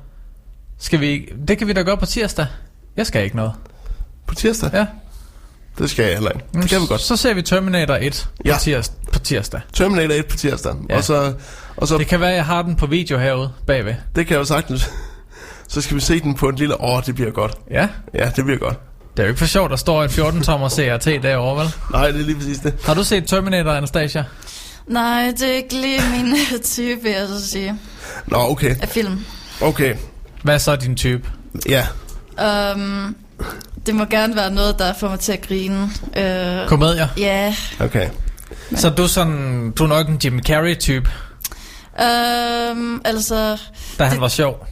Skal vi, det kan vi da gøre på tirsdag. Jeg skal ikke noget. På tirsdag? Ja. Det skal jeg heller ikke. Det kan vi godt. Så ser vi Terminator 1 Ja. på, tirs, på tirsdag. Terminator 1 på tirsdag. Ja. Og så, og så Det kan være, jeg har den på video herude bagved. det kan jeg jo sagtens. Så skal vi se den på en lille... Åh, det bliver godt. Ja. Ja, det bliver godt. Det er jo ikke for sjovt, der står en 14-tommer CRT derovre, vel? Nej, det er lige præcis det. Har du set Terminator, Anastasia? Nej, det er ikke lige min type, vil jeg så sige, Nå, okay. af film. Okay. Hvad er så din type? Ja. Um, det må gerne være noget, der får mig til at grine. Uh, Komedier? Ja. Okay. Så du er sådan, du er nok en Jim Carrey-type, Um, altså, da han var sjov.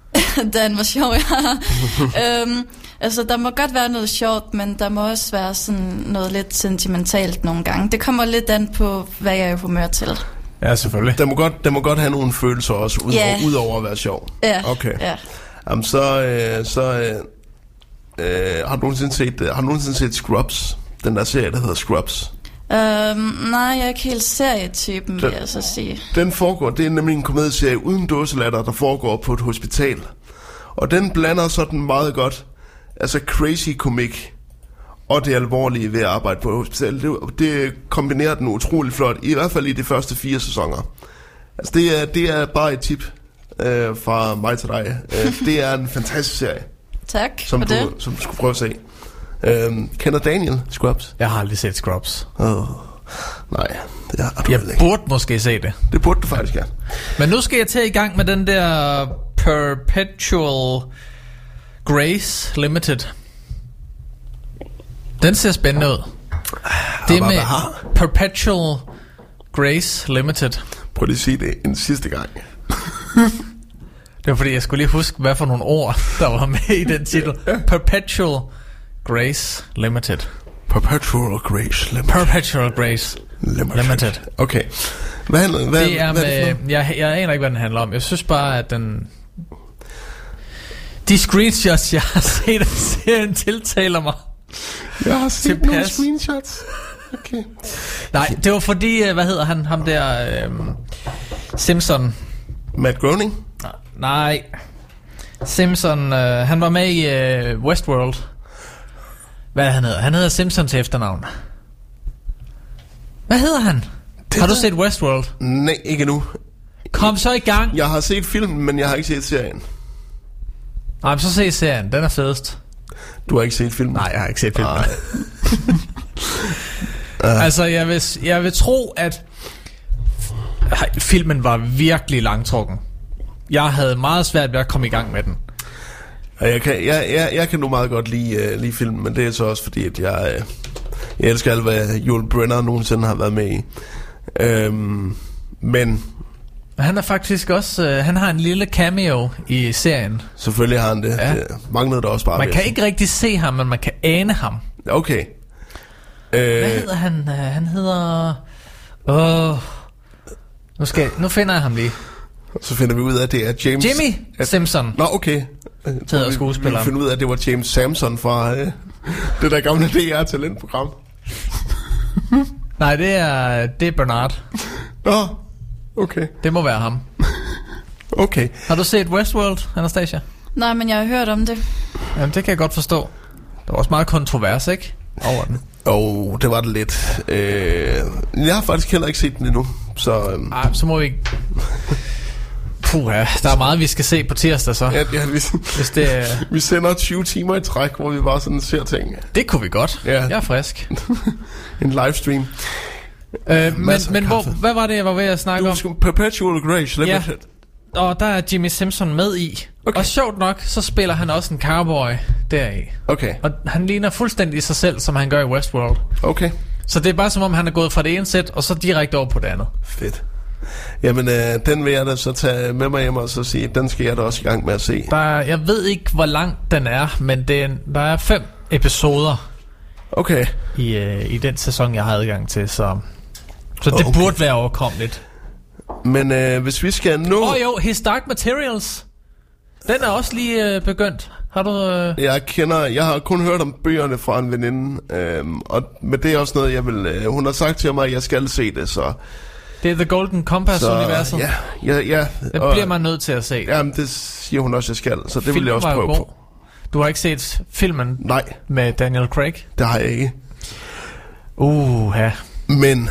da han var sjov, ja. um, altså, der må godt være noget sjovt, men der må også være sådan noget lidt sentimentalt nogle gange. Det kommer lidt an på, hvad jeg er i humør til. Ja, selvfølgelig. Den må godt, den må godt have nogle følelser også, ud, Ja. ud over at være sjov. Ja, Okay. ja. Jamen, så, øh, så øh, øh, har, du nogensinde set, øh, har du nogensinde set Scrubs? Den der serie, der hedder Scrubs. Um, nej, jeg er ikke helt serietypen, vil Den- jeg så sige. Den foregår, det er nemlig en komedieserie uden dåselatter, der foregår på et hospital. Og den blander sådan meget godt, altså crazy komik og det alvorlige ved at arbejde på et hospital. Det, det kombinerer den utrolig flot, i hvert fald i de første fire sæsoner. Altså det er, det er bare et tip øh, fra mig til dig. Øh, det er en fantastisk serie, Tak som for du, det. som du skulle prøve at se. Øh, kender Daniel Scrubs? Jeg har aldrig set Scrubs. Oh, nej, det har du Jeg ikke. burde måske se det. Det burde du faktisk gerne. Men nu skal jeg til i gang med den der Perpetual Grace Limited. Den ser spændende ud. Det er med? Perpetual Grace Limited. Prøv lige at sige det en sidste gang. Det var fordi, jeg skulle lige huske, hvad for nogle ord, der var med i den titel. Perpetual Grace Limited. Perpetual Grace Limited. Perpetual Grace Limited. Limited. Okay. Hvad, hvad, det er hvad det for med, jeg, jeg aner ikke, hvad den handler om. Jeg synes bare, at den... De screenshots, jeg har set af serien, tiltaler mig. Jeg har set nogle Tilpas. screenshots. Okay. Nej, det var fordi, øh, hvad hedder han, ham der, øhm, Simpson. Matt Groening? Nej, Simpson, øh, han var med i øh, Westworld. Hvad han hedder? Han hedder Simpson til efternavn. Hvad hedder han? Det har du set Westworld? Nej, ikke nu. Kom så i gang. Jeg har set filmen, men jeg har ikke set serien. Nej, men så se serien. Den er fedest. Du har ikke set filmen? Nej, jeg har ikke set filmen. Altså, jeg vil, jeg vil tro, at filmen var virkelig langtrukken. Jeg havde meget svært ved at komme i gang med den. Og jeg kan, jeg, jeg, jeg kan nu meget godt lide, uh, lide filmen, men det er så også fordi, at jeg, uh, jeg elsker alt, hvad Joel Brenner nogensinde har været med i. Um, men Han er faktisk også, øh, han har en lille cameo i serien. selvfølgelig har han det. Ja. Det manglede der også bare. Man kan ikke rigtig se ham, men man kan ane ham. Okay. Hvad Uh, hedder han? Øh, Han hedder... Åh... Nu, skal, nu finder jeg ham lige. så finder vi ud af, at det er James... Jimmy at, Simpson. Nå, okay. Jeg tror, vi- skuespilleren. Vi finder ud af, at det var James Samson fra uh, det der gamle DR-talentprogram. Nej, det er, det er Bernard. Nå, okay. Det må være ham. Okay. Har du set Westworld, Anastasia? Nej, men jeg har hørt om det. Jamen, det kan jeg godt forstå. Der var også meget kontrovers, ikke? Over den. Og oh, det var det lidt. Øh, jeg har faktisk heller ikke set den endnu. Så, øhm, Ej, så må vi... Puh, ja, der er meget, vi skal se på tirsdag, så. ja, ja, vi, Hvis det, er- vi sender 20 timer i træk, hvor vi bare sådan ser ting. det kunne vi godt. Ja. Jeg er frisk. En livestream. Øh, men men hvor, hvad var det, jeg var ved at snakke Du om? Perpetual Grace Limited. Og der er Jimmy Simpson med i. Okay. Og sjovt nok, så spiller han også en cowboy deri. Okay, Og han ligner fuldstændig sig selv, som han gør i Westworld. okay. Så det er bare som om, han er gået fra det ene sæt, og så direkte over på det andet. Fedt. Jamen, øh, den vil jeg da så tage med mig hjem og så sige, den skal jeg da også i gang med at se. Der er, jeg ved ikke, hvor lang den er, men det er, der er fem episoder Okay. i, øh, i den sæson, jeg har adgang til, så, så det okay. burde være overkommeligt. Men øh, hvis vi skal nå... Åh oh, jo, His Dark Materials. Den er også lige øh, begyndt. Har du... Øh... Jeg kender, jeg har kun hørt om bøgerne fra en veninde, øhm, og, men det er også noget, jeg vil, øh, hun har sagt til mig, at jeg skal se det, så... Det er The Golden Compass-universet. ja, ja, ja. Det og- bliver man nødt til at se. Jamen, det siger hun også, jeg skal, så det vil Filmen jeg også prøve på. Du har ikke set filmen Nej, med Daniel Craig? det har jeg ikke. Uh, ja. Men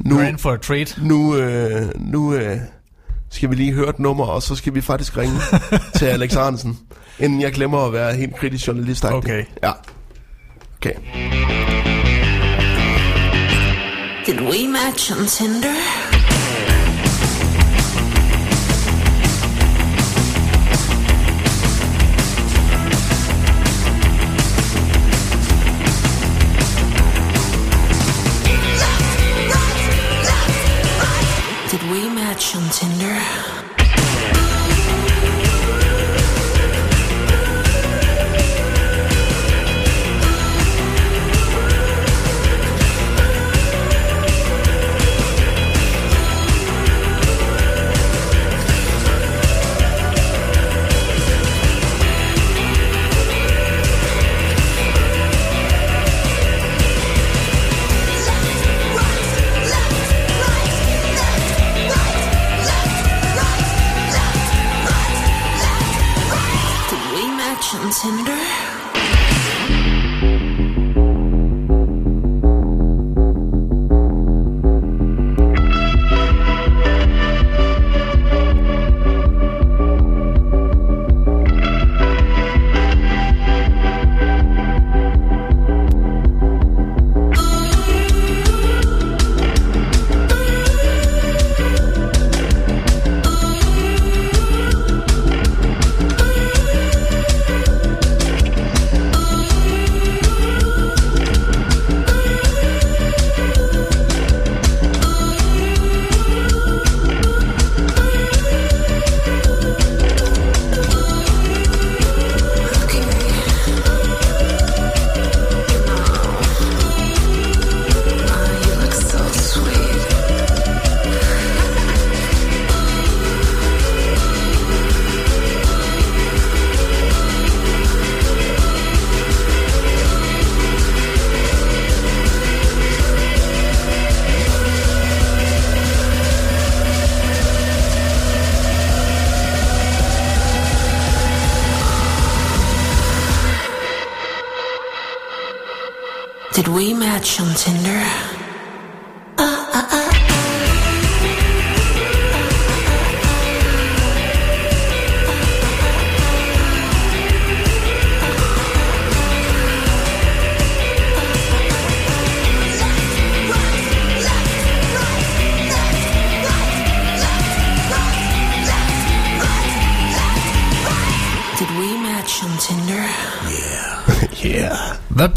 nu, in for a treat. nu, øh, nu øh, skal vi lige høre et nummer, og så skal vi faktisk ringe til Alex Arnsen, inden jeg glemmer at være helt kritisk journalist. Okay. Ja. Okay. Did we match on Tinder? We match on Tinder?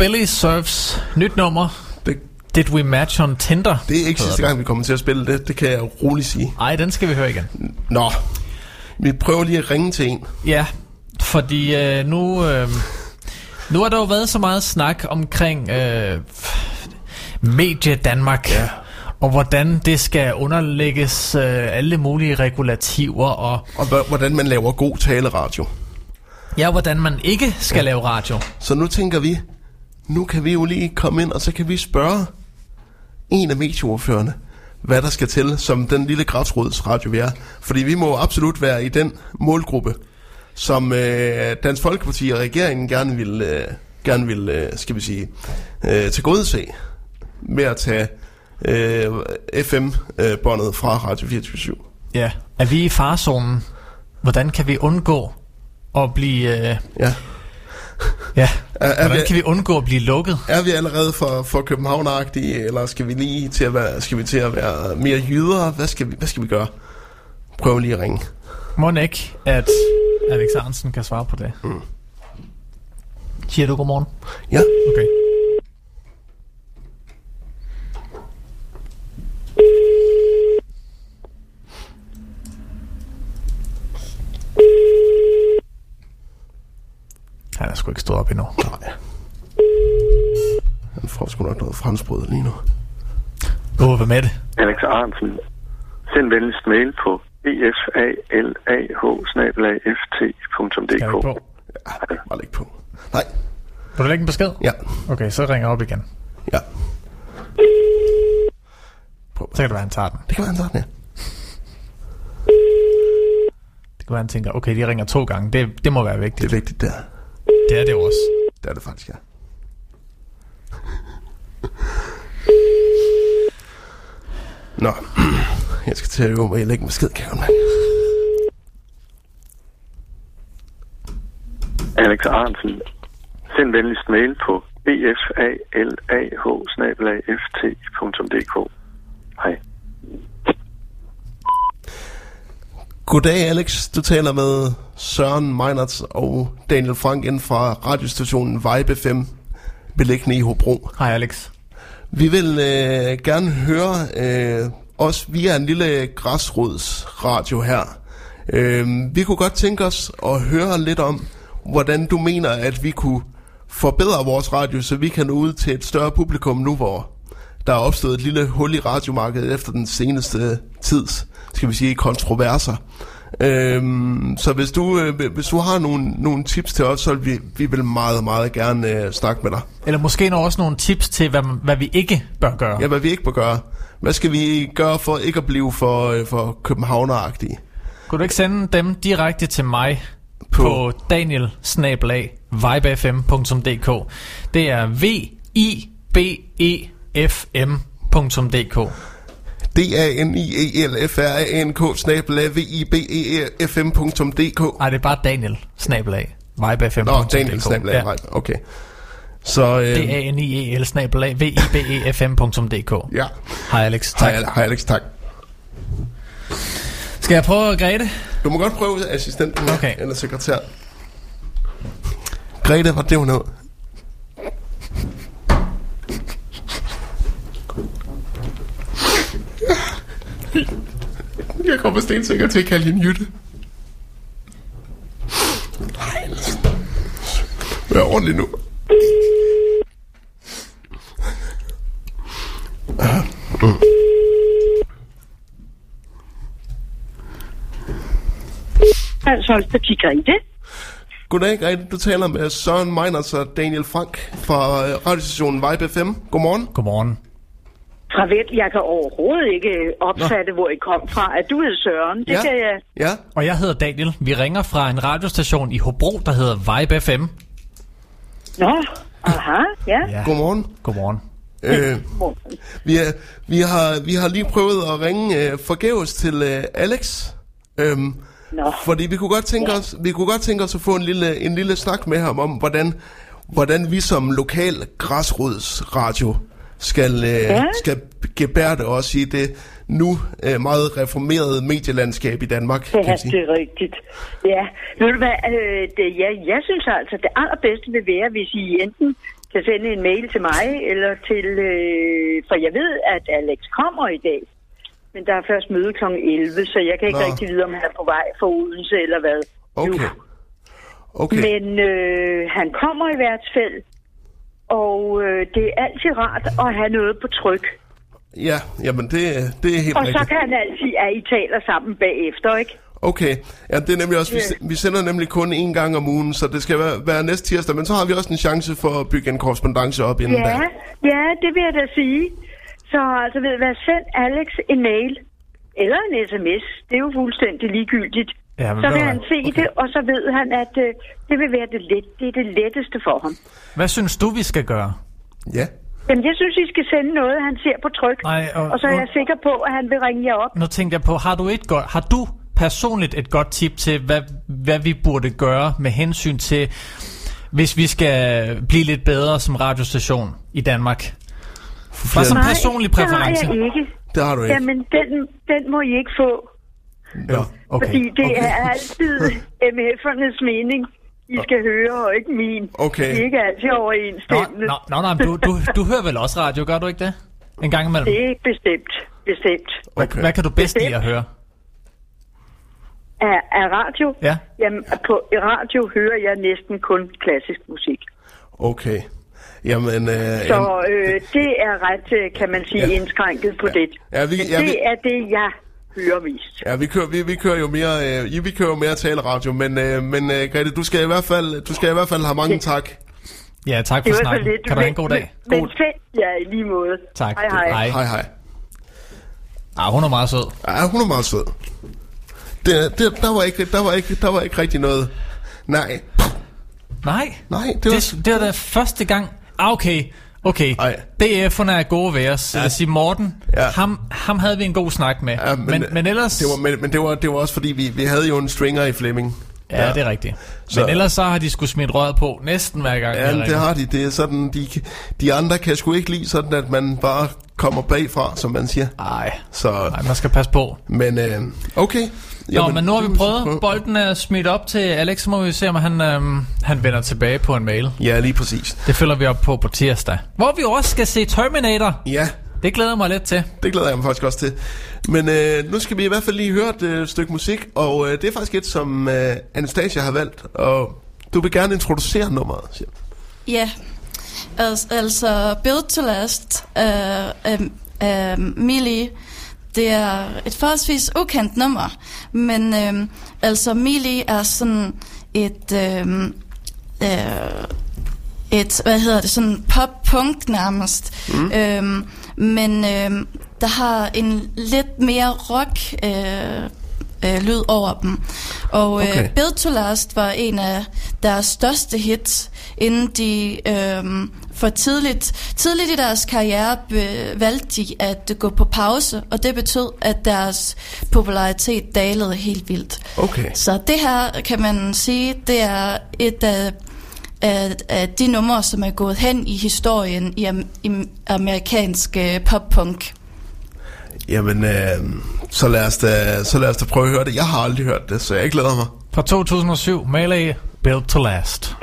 The Billy Surfs nyt nummer. Det, Did we match on Tinder? Det er ikke sidste gang, vi kommer til at spille det. Det kan jeg roligt sige. Ej, den skal vi høre igen. Nå, vi prøver lige at ringe til en. Ja, fordi øh, nu, øh, nu har der jo været så meget snak omkring øh, Medie Danmark. Ja. Og hvordan det skal underlægges øh, alle mulige regulativer og... Og hvordan man laver god taleradio. Ja, hvordan man ikke skal ja. lave radio. Så nu tænker vi, nu kan vi jo lige komme ind, og så kan vi spørge en af medieordførerne, hvad der skal til, som den lille græsrodsradio vi er. Fordi vi må absolut være i den målgruppe, som øh, Dansk Folkeparti og regeringen gerne vil, øh, gerne vil øh, skal vi sige, øh, til gode se med at tage øh, FM-båndet fra Radio 24 Ja. Er vi i farzonen? Hvordan kan vi undgå at blive... Øh, ja. Ja, Er- er hvordan vi- kan vi undgå at blive lukket? Er vi allerede for, for københavn eller skal vi lige til at være, skal vi til at være mere jyder? Hvad skal vi, hvad skal vi gøre? Prøv lige at ringe. Må ikke, at Alex Arnsen kan svare på det? Mm. Siger du godmorgen? Ja. Okay. Han er sgu ikke stået op endnu. Nej. Han får sgu nok noget franskbrød lige nu. Åh, hvad med det? Alex Arnsen. Send venligst mail på efalah-ft.dk. Bare læg på. Nej. Vil du lægge en besked? Ja. Okay, så ringer jeg op igen. Ja. Så kan det være, han tager den. Det kan være, han tager den, ja. Det kan være, han tænker, okay, de ringer to gange. Det, det må være vigtigt. Det er vigtigt, der. Det er det også. Det er det faktisk, ja. Nå, jeg skal til at øve mig i at lægge en besked, kan jeg godt mærke. Alex Arnsen. Send venligst mail på efalah-ft.dk. Hej. Goddag Alex, du taler med Søren Meinerts og Daniel Frank ind fra radiostationen Vibe 5, beliggende i Hobro. Hej Alex. Vi vil øh, gerne høre øh, os via en lille græsrodsradio her. Øh, vi kunne godt tænke os at høre lidt om, hvordan du mener, at vi kunne forbedre vores radio, så vi kan nå ud til et større publikum nu, hvor der er opstået et lille hul i radiomarkedet efter den seneste tids, skal vi sige, kontroverser. Øhm, så hvis du, øh, hvis du har nogle, nogle tips til os, så vil vi, vi vil meget, meget gerne øh, snakke med dig. Eller måske også nogle tips til, hvad, hvad vi ikke bør gøre. Ja, hvad vi ikke bør gøre. Hvad skal vi gøre for ikke at blive for, øh, for københavneragtige? Kunne du ikke sende dem direkte til mig på, på daniel Det er v i b e f m.dk D-A-N-I-E-L-F-R-A-N-K snabelag v i b e f m.dk Nej, det er bare Daniel snabelag vibefm.dk Nå, Daniel snabelag, ja. okay. Så, øh, D-A-N-I-E-L snabelag v i b e f m.dk Ja. Hej Alex, tak. Hej, hej Alex, tak. Skal jeg prøve Grete? Du må godt prøve assistenten Okay. eller sekretær. Grete, hvad det hun hed? Jeg kommer stensikker til at kalde hende Jytte. Nej, Vær ordentlig nu. Altså, Folkeparti Grete. Goddag, Grete. Du taler med Søren Meiners og Daniel Frank fra øh, radiostationen Vibe FM. Godmorgen. Godmorgen. Farvel, jeg kan overhovedet ikke opfatte, hvor I kom fra. At du hed Søren, det Ja. kan jeg... Ja. Og jeg hedder Daniel. Vi ringer fra en radiostation i Hobro, der hedder Vibe FM. Nå, Aha, ja. Ja. Godmorgen. Godmorgen. Øh, vi, er, vi, har, vi har lige prøvet at ringe øh, forgæves til øh, Alex. Øhm, Nå. fordi vi kunne godt tænke os, vi kunne godt tænke os at få en lille, en lille snak med ham om, hvordan, hvordan vi som lokal græsrodsradio skal, øh, Ja. skal gebærde os i det nu øh, meget reformerede medielandskab i Danmark. kan Ja, jeg sige. det er rigtigt. Ja, ved du hvad, øh, det, ja, jeg synes altså, det allerbedste vil være, hvis I enten kan sende en mail til mig, eller til, øh, for jeg ved, at Alex kommer i dag. Men der er først møde kl. 11, så jeg kan ikke Nå. rigtig vide, om han er på vej fra Odense eller hvad. Okay. Okay. Men øh, han kommer i hvert fald, og øh, det er altid rart at have noget på tryk. Ja, jamen det, det er helt Og så rigtigt. kan han altid, at I taler sammen bagefter, ikke? Okay, ja, det er nemlig også, vi, se- vi sender nemlig kun én gang om ugen, så det skal være, være næste tirsdag, men så har vi også en chance for at bygge en korrespondence op inden Ja, da. ja, det vil jeg da sige. Så altså, ved hvad, send Alex en mail. Eller en sms. Det er jo fuldstændig ligegyldigt. Ja, men så vil han hvad? se okay. det, og så ved han, at øh, det vil være det, let, det er det letteste for ham. Hvad synes du, vi skal gøre? Ja. Jamen, jeg synes, I skal sende noget, han ser på tryk. Nej, og- og så er jeg og- sikker på, at han vil ringe jer op. Nu tænkte jeg på, har du et godt, har du personligt et godt tip til, hvad, hvad vi burde gøre med hensyn til, hvis vi skal blive lidt bedre som radiostation i Danmark? Bare som Nej, personlig det præference. har jeg ikke. Det har du ikke. Jamen, den, den må I ikke få. Ja, okay. Fordi det okay. er altid MF'ernes mening, I skal høre, og ikke min. Okay. Det er ikke altid Nå, overensstemmende. nå, nå, nå, du, du, du hører vel også radio, gør du ikke det? En gang imellem. Det er bestemt. Bestemt. Hvad, hvad kan du bedst lide at høre? Af, af radio? Ja. Jamen, på i radio hører jeg næsten kun klassisk musik. Okay. Jamen, øh, Så øh, det er ret, øh, kan man sige, Ja. indskrænket på det. Ja, vi- ja, vi- det er det, jeg hører mest. ja, vi kører, vi, vi kører jo mere, øh, vi kører jo mere taleradio, men, øh, men øh, Grete, du skal i hvert fald, du skal i hvert fald have mange tak. Ja, tak Det for snakken. lidt. Kan du have en god dag? Men, men fedt, ja, i lige måde. Tak. Hej, hej. Hej. Hej, hej. Ah, hun er meget sød. Ja, hun er meget sød. Det, det, der, var ikke, der, var ikke, der var ikke rigtig noget. Nej. Nej. Nej, det Det, var... det, det var da første gang. Ah, okay. Okay. Ej. DF'erne er gode ved os. Ja. sige Morten, Ja. ham, ham havde vi en god snak med. Ja, men, men, men ellers... Det var, men, men det, var, det var også fordi, vi, vi havde jo en stringer i Flemming. Ja, det er rigtigt. Så- Men ellers så har de skulle smidt røret på næsten hver gang. Ja, jeg det ringer. har de. Det er sådan, de, de andre kan sgu ikke lide sådan, at man bare kommer bagfra, som man siger. Nej, Så, nej, man skal passe på. men øh, okay. Nå, men nu har vi prøvet. prøve. Bolden er smidt op til Alex, så må vi se, om han, øhm, han vender tilbage på en mail. Ja, lige præcis. Det følger vi op på på tirsdag. Hvor vi også skal se Terminator. Ja, Det glæder jeg mig lidt til. det glæder jeg mig faktisk også til. Men øh, nu skal vi i hvert fald lige høre et øh, stykke musik, og øh, det er faktisk et, som øh, Anastasia har valgt, og du vil gerne introducere nummeret, siger du. Ja, altså, altså Build to Last af uh, uh, uh, Millie, det er et forholdsvis ukendt nummer, men uh, altså Millie er sådan et, uh, uh, et hvad hedder det, sådan pop-punk nærmest, mm. øhm, men øhm, der har en lidt mere rock øh, øh, lyd over dem. Og. Okay. øh, Build to Last var en af deres største hits, inden de øhm, for tidligt, tidligt i deres karriere valgte de at gå på pause, og det betød, at deres popularitet dalede helt vildt. Okay. Så det her, kan man sige, det er et af, af, af de numre, som er gået hen i historien i, am, i amerikansk øh, pop-punk. Jamen, øh, så, lad os da, så lad os da prøve at høre det. Jeg har aldrig hørt det, så jeg glæder mig. Fra 2007, Melee, Built to Last.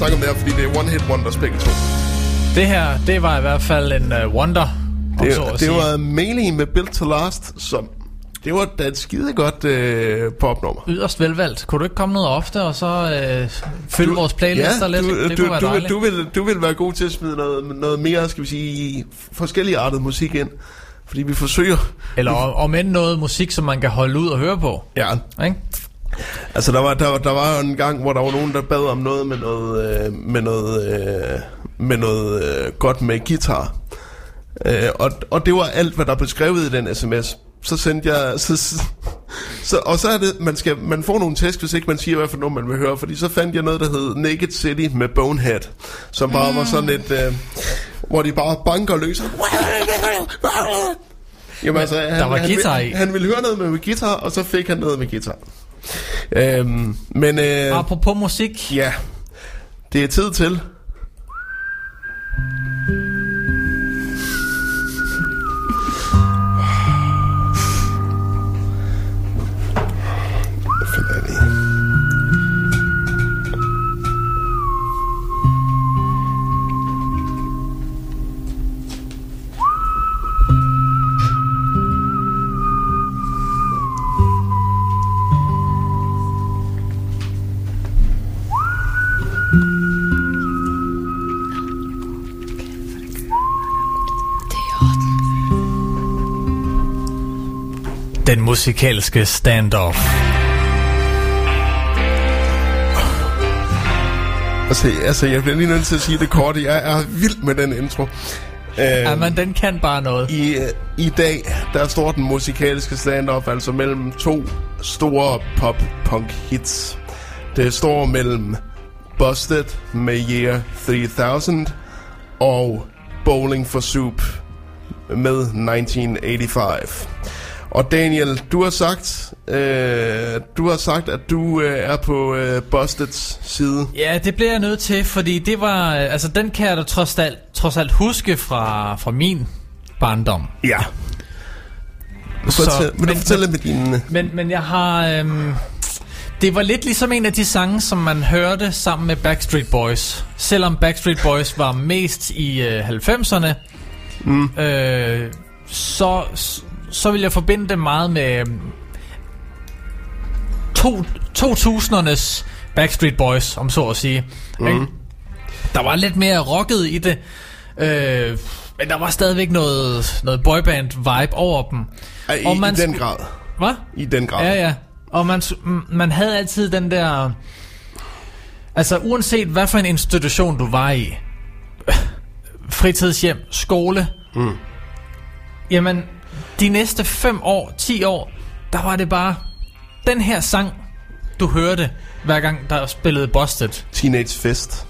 Snakke om det her, fordi det er one hit wonders begge to. Det her, det var i hvert fald en uh, wonder. om Det, så at det sige. var Mailing med Built to Last, som... Det var da et skide godt øh, popnummer. Yderst velvalgt. Kunne du ikke komme noget ofte, og så øh, følge vores playlister lidt? du, det du, kunne være du, vil, dejligt. du, vil, du vil være god til at smide noget, noget mere, skal vi sige, forskellige artet musik ind. Fordi vi forsøger... Eller om, om end noget musik, som man kan holde ud og høre på. Ja. Ikke? Altså, der var, der, var- der var en gang, hvor der var nogen, der bad om noget med noget, øh, med noget, øh, med noget øh, godt med guitar. Øh, og, og det var alt, hvad der blev skrevet i den sms. Så sendte jeg... Så, så, og så er det, man, skal, man får nogle tæsk, hvis ikke man siger, hvad for noget man vil høre. Fordi så fandt jeg noget, der hed Naked City med Bonehead. Som bare var sådan et... Øh, hvor de bare banker løs. Jamen, altså, han, der var han, guitar han, i. han ville høre noget med, med guitar, og så fik han noget med guitar. Øhm, men... Øh, Apropos musik. Ja. Det er tid til... Den musikalske standoff. Altså, altså, jeg bliver lige nødt til at sige det kort. Jeg er vild med den intro. Øh, Ja, men den kan bare noget. I, øh, I dag, der står den musikalske stand-up altså mellem to store pop-punk-hits. Det står mellem Busted med Year 3000 og Bowling for Soup med 1985. Og Daniel, du har sagt, øh, du har sagt, at du øh, er på øh, Busteds side. Ja, det bliver jeg nødt til, fordi det var... øh, Altså, den kan jeg da trods alt, trods alt huske fra, fra min barndom. Ja. Fortæl, vil du fortælle med din... Men, men jeg har... Øhm, det var lidt ligesom en af de sange, som man hørte sammen med Backstreet Boys. Selvom Backstreet Boys var mest i øh, 90'erne, mm. øh, så, så vil jeg forbinde det meget med øhm, to, 2000'ernes Backstreet Boys, om så at sige. Mhm. Ikke? Der var lidt mere rocket i det, øh, men der var stadigvæk noget, noget boyband-vibe over dem. I, i den grad. Hvad? I den grad. Ja, ja. Og man, man havde altid den der... Altså, uanset hvad for en institution du var i, fritidshjem, skole, Mm. jamen, de næste 5 år, 10 år, der var det bare den her sang, du hørte, hver gang der spillede Busted. Teenage Fest.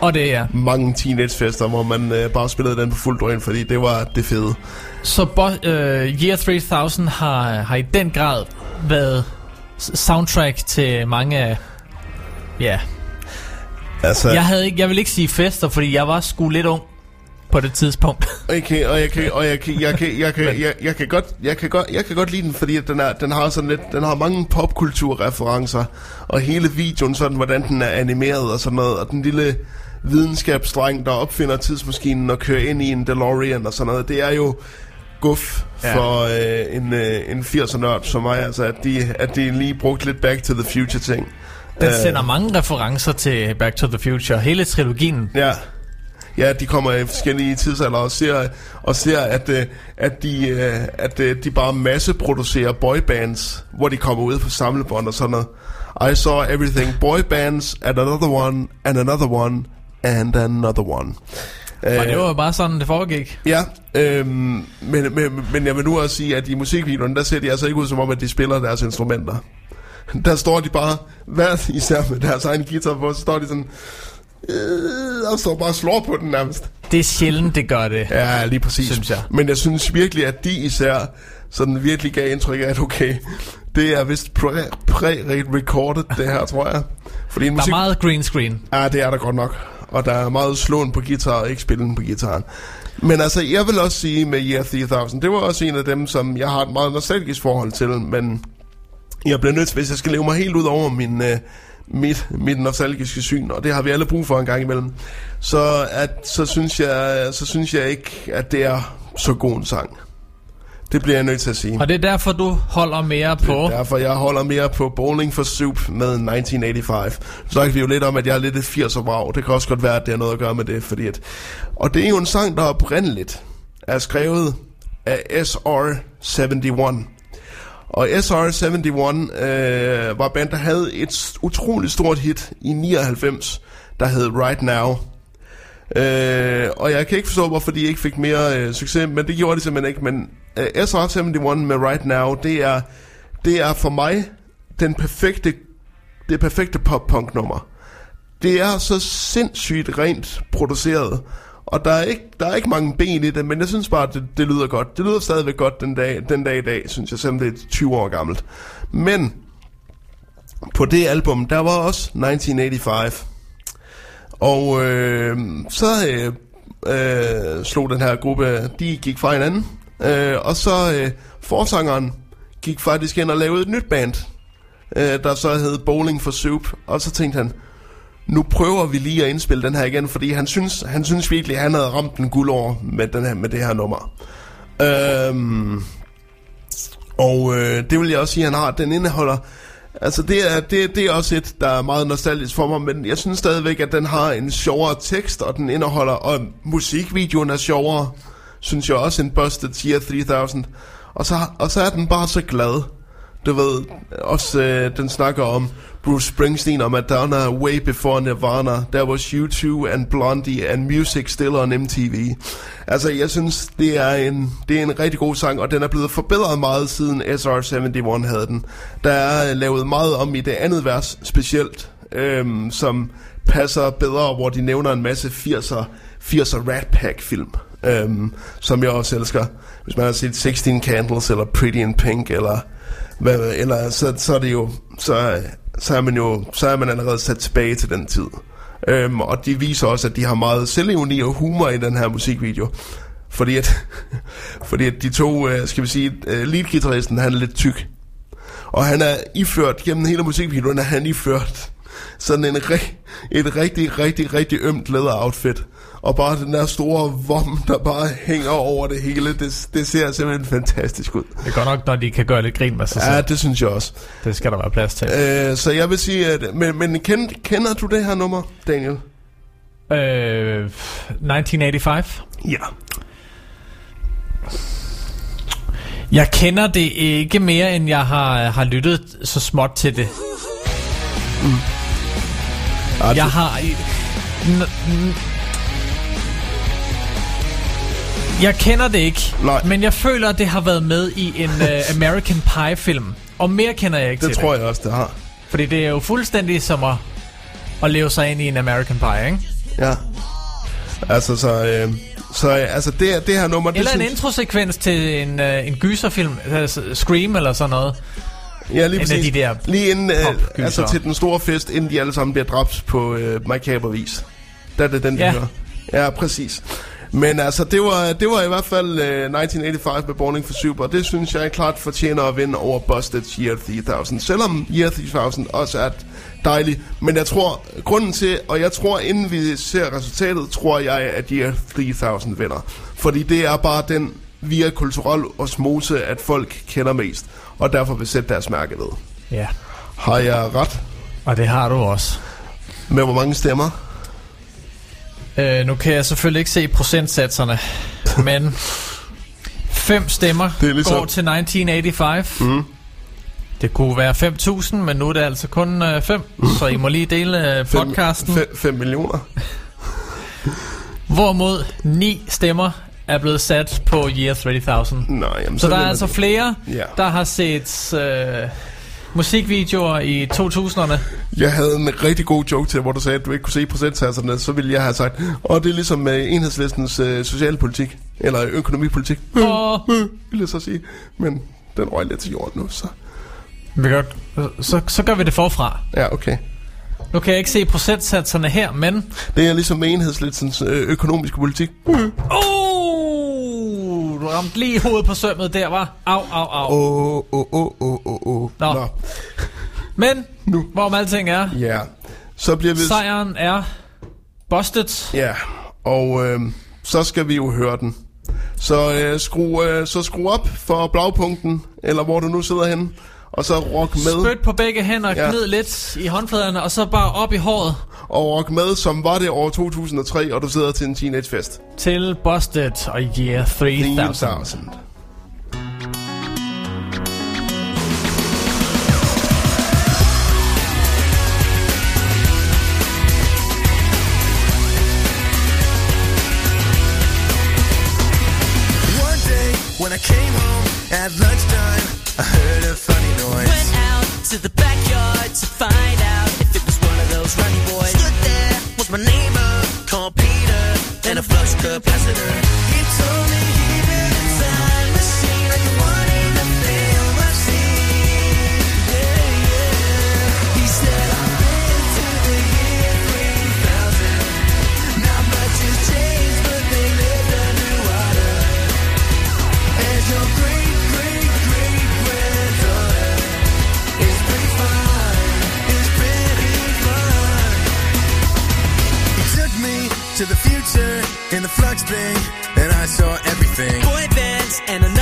Og det er... Mange teenagefester, hvor man øh, bare spillede den på fuld drøn, fordi det var det fede. Så bo- øh, Year 3000 har, har i den grad været soundtrack til mange af... Ja. Altså, Jeg, havde ikke, jeg vil ikke sige fester, fordi jeg var sgu lidt ung på det tidspunkt. Okay, og jeg kan, og jeg kan, jeg kan, jeg kan, jeg, jeg kan godt, jeg kan godt, jeg kan godt lide den, fordi at den, er, den har sådan lidt, den har mange popkulturreferencer, og hele videoen sådan, hvordan den er animeret og sådan noget, og den lille videnskabsdreng, der opfinder tidsmaskinen og kører ind i en DeLorean og sådan noget, det er jo guf Ja. for øh, en, øh, en 80'er nørd som mig, altså at de, at de lige brugte lidt Back to the Future ting. Den Øh, sender mange referencer til Back to the Future. Hele trilogien. Ja. Ja, de kommer i forskellige tidsalder og ser, og ser at, øh, at, de, øh, at øh, de bare masseproducerer boybands, hvor de kommer ud på samlebånd og sådan noget. I saw everything. Boybands and another one, and another one, and another one. Og det var jo bare sådan, det foregik. Ja, øhm, men, men, men jeg vil nu også sige, at i musikvideoen, der ser de altså ikke ud som om, at de spiller deres instrumenter. Der står de bare, hver især med deres egen guitar på, så står de sådan, øh, og står bare slår på den nærmest. Det er sjældent, det gør det. Ja, lige præcis. Synes jeg. Men jeg synes virkelig, at de især sådan virkelig gav indtryk af, at okay, det er vist præ-recorded, det her, tror jeg. Fordi en Der er meget green screen. Ja, det er der godt nok. Og der er meget slåen på guitar og ikke spillen på gitaren. Men altså, jeg vil også sige med Year 3000, det var også en af dem, som jeg har et meget nostalgisk forhold til, men jeg bliver nødt til, hvis jeg skal leve mig helt ud over min, øh, mit, mit nostalgiske syn, og det har vi alle brug for en gang imellem, så, at, så, synes jeg, så synes jeg ikke, at det er så god en sang. Det bliver jeg nødt til at sige. Og det er derfor, du holder mere på... Det er derfor, jeg holder mere på Bowling for Soup med 1985. Så snakker vi jo lidt om, at jeg er lidt et 80'er brag. Det kan også godt være, at det har noget at gøre med det, fordi at... Og det er jo en sang, der oprindeligt er skrevet af SR-71. Og SR-71 øh, var band, der havde et utroligt stort hit i 99, der hed Right Now. Øh, og jeg kan ikke forstå, hvorfor de ikke fik mere øh, succes, men det gjorde de simpelthen ikke. Men øh, SR-71 med Right Now, det er, det er for mig den perfekte, det perfekte pop-punk nummer. Det er så sindssygt rent produceret, og der er ikke, der er ikke mange ben i det, men jeg synes bare, det, det lyder godt. Det lyder stadigvæk godt den dag, den dag i dag, synes jeg, selvom det er 20 år gammelt. Men på det album, der var også 1985. Og øh, så øh, øh, slog den her gruppe, de gik fra hinanden. Øh, og så øh, forsangeren gik faktisk ind og lavede et nyt band, øh, der så hed Bowling for Soup. Og så tænkte han, nu prøver vi lige at indspille den her igen, fordi han synes, han synes virkelig, at han havde ramt den over med, den her, med det her nummer. Øhm, og øh, det vil jeg også sige, at han har. Den indeholder... Altså, det er, det, det er også et, der er meget nostalgisk for mig, men jeg synes stadigvæk, at den har en sjovere tekst, og den indeholder... Og musikvideoen er sjovere, synes jeg også, en Busted Year 3000. Og så, og så er den bare så glad. Du ved, også øh, den snakker om Bruce Springsteen og Madonna way before Nirvana. There was U2 and Blondie and music still on MTV. Altså, jeg synes, det er, en, det er en rigtig god sang, og den er blevet forbedret meget siden SR-71 havde den. Der er øh, lavet meget om i det andet vers specielt, øhm, som passer bedre, hvor de nævner en masse 80'er, 80'er Rat Pack film. Øhm, som jeg også elsker. Hvis man har set 16 Candles, eller Pretty in Pink, eller hvad, eller så, så er det jo, så, så er man jo, så er man allerede sat tilbage til den tid. Øhm, og de viser også, at de har meget selvironi og humor i den her musikvideo. Fordi at, fordi at de to, øh, skal vi sige, øh, leadgitarristen, han er lidt tyk. Og han er iført, gennem hele musikvideoen er han iført sådan en, et rigtig, rigtig, rigtig ømt læder outfit. Og bare den der store vom, der bare hænger over det hele, det, det ser simpelthen fantastisk ud. Det er godt nok, når de kan gøre lidt grin med sig selv. Ja, det synes jeg også. Det skal der være plads til. Øh, så jeg vil sige, at... Men, men kend, kender du det her nummer, Daniel? Øh, 1985? Ja. Jeg kender det ikke mere, end jeg har, har lyttet så småt til det. Mm. Jeg har... N- n- jeg kender det ikke, Nej. men jeg føler, at det har været med i en uh, American Pie-film. Og mere kender jeg ikke Det til tror det. jeg også, det har. Fordi det er jo fuldstændig som at, at leve sig ind i en American Pie, ikke? Ja. Altså, så... Øh, så øh, altså, det, det her nummer... Eller det en introsekvens til en, uh, en gyserfilm, altså Scream eller sådan noget. Ja, lige en præcis. de der Lige inden, øh, popgyser. altså til den store fest, inden de alle sammen bliver dræbt på øh, makaber vis. Der er det den, de Ja. hører. Ja, præcis. Men altså, det var, det var i hvert fald øh, 1985 med Burning for Super, og det synes jeg klart fortjener at vinde over Busted Year 3000. Selvom Year 3000 også er dejligt. Men jeg tror, grunden til, og jeg tror, inden vi ser resultatet, tror jeg, at Year 3000 vinder. Fordi det er bare den via kulturel osmose, at folk kender mest, og derfor vil sætte deres mærke ved. Ja. Har jeg ret? Og det har du også. Med hvor mange stemmer? Øh, nu kan jeg selvfølgelig ikke se procentsatserne, men fem stemmer Det er ligesom- går til 1985. Mm. Det kunne være 5.000, men nu er det altså kun 5, så I må lige dele øh, podcasten. 5 millioner. Hvorimod 9 stemmer er blevet sat på Year 3000. Nej, jamen, så, så der er altså de. flere, Ja. der har set øh, musikvideoer i 2000'erne. Jeg havde en rigtig god joke til, hvor du sagde, at du ikke kunne se procentsatserne, så ville jeg have sagt, og det er ligesom med enhedslistens øh, socialpolitik, eller økonomipolitik. Og vil jeg så sige. Men den røg lidt til jorden nu, så... vi gør, så, så gør vi det forfra. Ja, okay. Nu kan jeg ikke se procentsatserne her, men... Det er ligesom enhedslistens økonomiske politik. Oh, du ramte lige hovedet på sømmet der, var. Au, au, au. Åh, åh, åh, åh, åh. Nå. Nå. Men, nu. hvorom alting er, Ja. Så bliver vi... sejren er busted. Ja, og øh, så skal vi jo høre den. Så, øh, skru, øh, så skru op for blagpunkten, eller hvor du nu sidder henne, og så rock med. Spyt på begge hænder, Ja. gnid lidt i håndfladerne, og så bare op i håret Og rock med, som var det år 2003, og du sidder til en teenagefest. til Busted og Year 3000. 3000. To the future in the flux thing, and I saw everything. Boy bands and another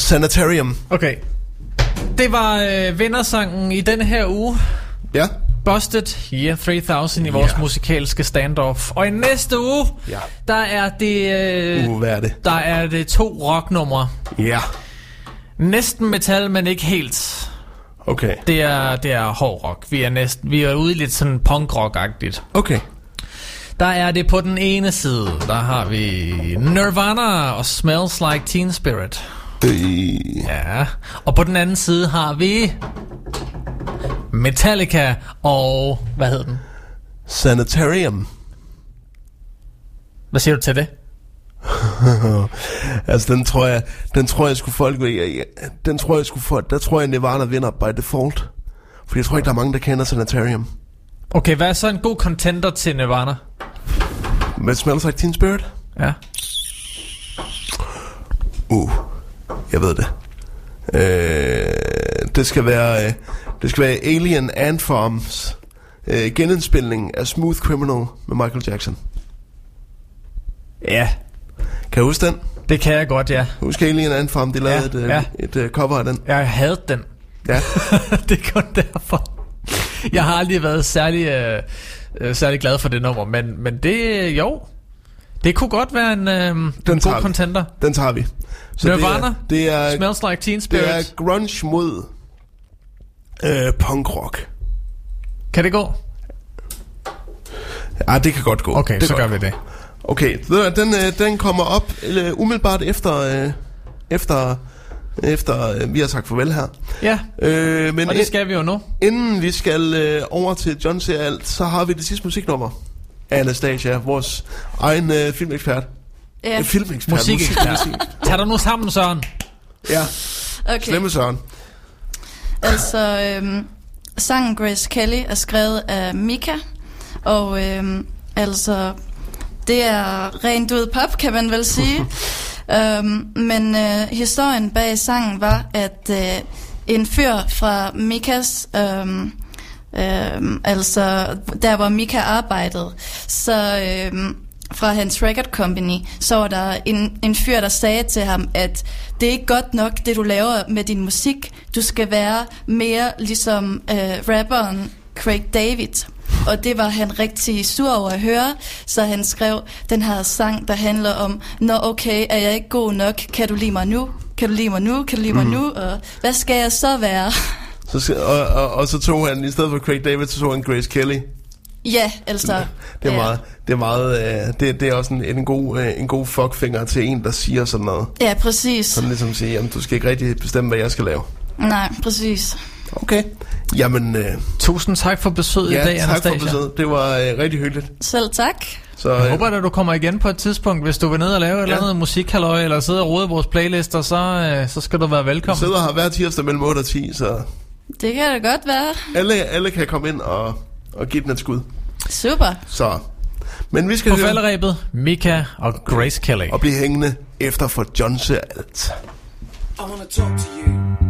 Sanitarium. Okay. Det var øh, vindersangen i denne her uge. Ja. Busted Year 3000 i vores Ja. musikalske standoff. Og i næste uge, Ja. der er det... Øh, Uh, hvad er det? Der er det to rocknumre. Ja. Næsten metal, men ikke helt. Okay. Det er, det er hård rock. Vi er, næsten, vi er ude i lidt sådan punk rock-agtigt. Okay. Der er det på den ene side, der har vi Nirvana og Smells Like Teen Spirit. Øh. Ja. Og på den anden side har vi Metallica og... Hvad hed den? Sanitarium. Hvad siger du til det? altså, den tror jeg, den tror jeg skulle folk, jeg, den tror jeg skulle folk, der tror jeg Nirvana vinder by default. For jeg tror ikke, der er mange, der kender Sanitarium. Okay, hvad er så en god contender til Nirvana? Med Smells Like Teen Spirit? Ja. Uh, jeg ved det. Øh, det skal være, øh, det skal være Alien Anthems øh, genindspilning af Smooth Criminal med Michael Jackson. Ja. Kan du huske den? Det kan jeg godt, ja. Husk Alien Anthem, de lavede Ja, et, øh, ja. et øh, cover af den. Jeg havde den. Ja. det er kun derfor. Jeg har aldrig været særlig, øh, øh, særlig glad for det nummer, men, men det, jo, det kunne godt være en, øh, en tager god vi. contender. Den tager vi. Nirvana, det er, det er, Smells Like Teen Spirit. Det er grunge mod øh, punk rock. Kan det gå? Ja, det kan godt gå. Okay, det så gør vi det. Okay, den, øh, den kommer op øh, umiddelbart efter, øh, efter, efter øh, vi har sagt farvel her. Ja, øh, men og det skal vi jo nu. Inden vi skal øh, over til John ser alt, så har vi det sidste musiknummer. Anastasia, vores egen øh, filmekspert. Ja. Filmekspert. Musikekspert. musik- Tag dig nu sammen, Søren. Ja, Okay. slemme Søren. Altså, øhm, sangen Grace Kelly er skrevet af Mika, og øhm, altså, det er rent ud pop, kan man vel sige. øhm, men øh, historien bag sangen var, at øh, en fyr fra Mikas, øhm, øhm, altså der hvor Mika arbejdede, så øhm, fra hans record company, så var der en, en fyr, der sagde til ham, at det er ikke godt nok, det du laver med din musik. Du skal være mere ligesom øh, rapperen Craig David. Og det var han rigtig sur over at høre, så han skrev den her sang, der handler om, Nå okay, er jeg ikke god nok? Kan du lide mig nu? Kan du lide mig nu? Kan du lide mig Mhm. nu? Og hvad skal jeg så være? Så, og, og, og, så tog han, i stedet for Craig David, så tog han Grace Kelly. ja, altså... Det er ja. meget, det er meget, øh, det, det er også en, en god, øh, en god fuckfinger til en, der siger sådan noget. Ja, præcis. Sådan ligesom sige, jamen du skal ikke rigtig bestemme, hvad jeg skal lave. Nej, præcis. Okay. Jamen, øh, Tusind tak for besøget ja, i dag, tak Anastasia. for besøget. Det var øh, rigtig hyggeligt. Selv tak. Så, Jeg øh, håber, at du kommer igen på et tidspunkt. Hvis du vil ned og lave et eller Ja. andet musikhalløj, eller sidde og rode vores playlister, så, øh, så skal du være jeg velkommen. sidder her hver tirsdag mellem 8 og 10, så Det kan da godt være. alle, alle kan komme ind og, og give den et skud. Super. Så, men vi skal På falderæbet, Mika og Grace Kelly. og blive hængende efter for John ser alt. I want to talk to you.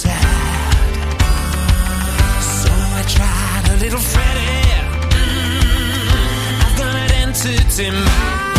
little Freddie. Mm, I've got an entity mind.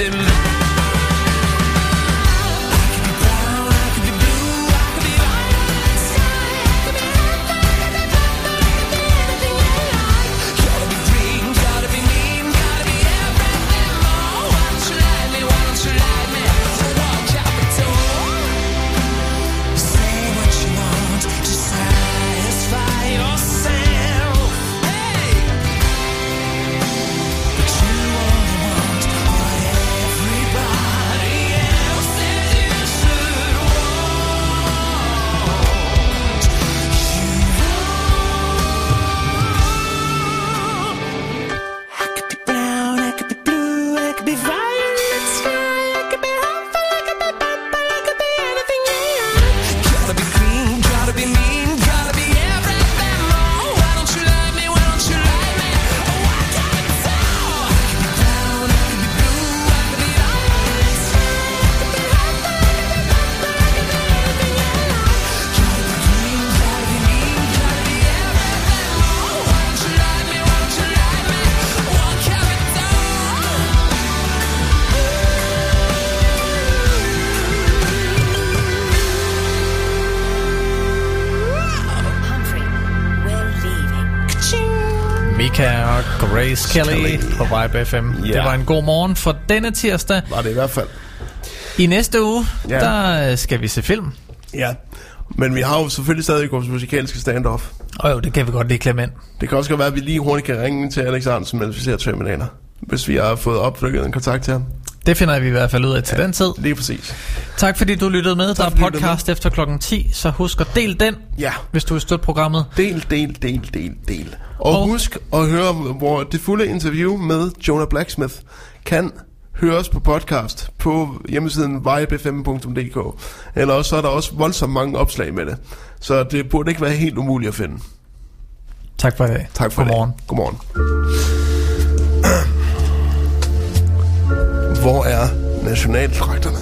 in Grace Kelly på Vibe FM. Ja. Det var en god morgen for denne tirsdag. Var det i hvert fald. I næste uge, Ja. der øh, skal vi se film. Ja, men vi har jo selvfølgelig stadig vores musikalske standoff. Og jo, det kan vi godt lige klemme ind. Det kan også godt være, at vi lige hurtigt kan ringe til Alex Arnsen, mens vi ser Terminator. Hvis vi har fået opflykket en kontakt til ham. Det finder vi i hvert fald ud af til ja, den tid. Lige præcis. Tak fordi du lyttede med. Der er podcast efter klokken 10, så husk at del den, Ja. hvis du vil støtte programmet. Del, del, del, del, del. Og, og husk at høre, hvor det fulde interview med Jonah Blacksmith kan høres på podcast på hjemmesiden vibe5.dk. Eller også så er der også voldsomt mange opslag med det. Så det burde ikke være helt umuligt at finde. Tak for i dag. Tak for Godmorgen. Det. Godmorgen. Hvor er nationaldragterne?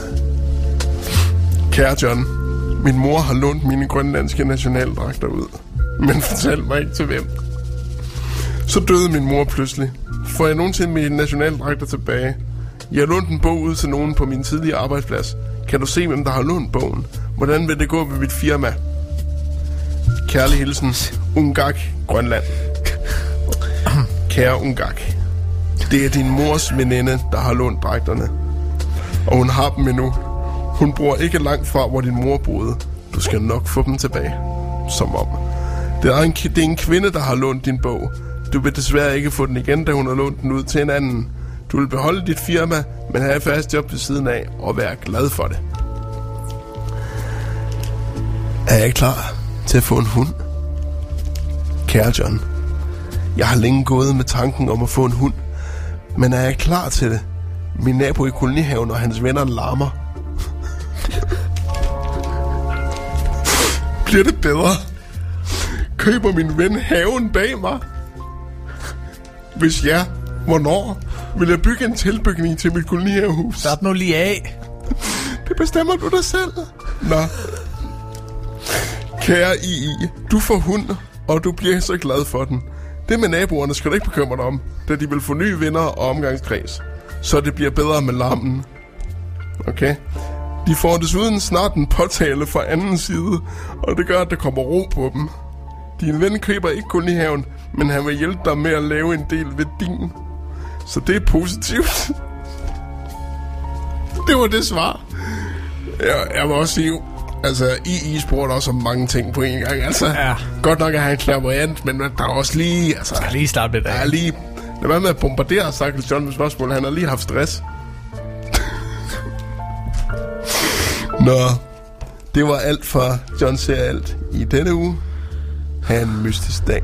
Kære John, min mor har lånt mine grønlandske nationaldragter ud, men fortalte mig ikke til hvem. Så døde min mor pludselig. Får jeg nogensinde mine nationaldragter tilbage? Jeg lånte en bog ud til nogen på min tidligere arbejdsplads. Kan du se, hvem der har lånt bogen? Hvordan vil det gå med mit firma? Kærlig hilsen, Ungak, Grønland. Kære Ungak, det er din mors veninde, der har lånt dragterne. Og hun har dem endnu. Hun bor ikke langt fra, hvor din mor boede. Du skal nok få dem tilbage. Som om. Det er en, det er en kvinde, der har lånt din bog. Du vil desværre ikke få den igen, da hun har lånt den ud til en anden. Du vil beholde dit firma, men have et fast job ved siden af og være glad for det. Er jeg klar til at få en hund? Kære John, jeg har længe gået med tanken om at få en hund, men er jeg klar til det? Min nabo i kolonihaven og hans venner larmer. Bliver det bedre? Køber min ven haven bag mig? Hvis ja, hvornår? Vil jeg bygge en tilbygning til mit kolonihavehus? Stop nu lige af. Det bestemmer du dig selv. Nå. Kære II, du får hund, og du bliver så glad for den. Det med naboerne skal du ikke bekymre dig om, da de vil få nye venner og omgangskreds. Så det bliver bedre med larmen. Okay? De får desuden snart en påtale fra anden side, og det gør, at der kommer ro på dem. Din ven køber ikke kun i haven, men han vil hjælpe dig med at lave en del ved din. Så det er positivt. det var det svar. Jeg, jeg vil også sige, altså I spurgte også om mange ting på en gang. Altså, Ja. godt nok er han klaverant, men der er også lige... Altså, Skal lige starte lidt der af. lige... Lad være med at bombardere Stakkels John med spørgsmål. Han har lige haft stress. Nå, det var alt for John ser alt i denne uge. Ha' en mystisk dag.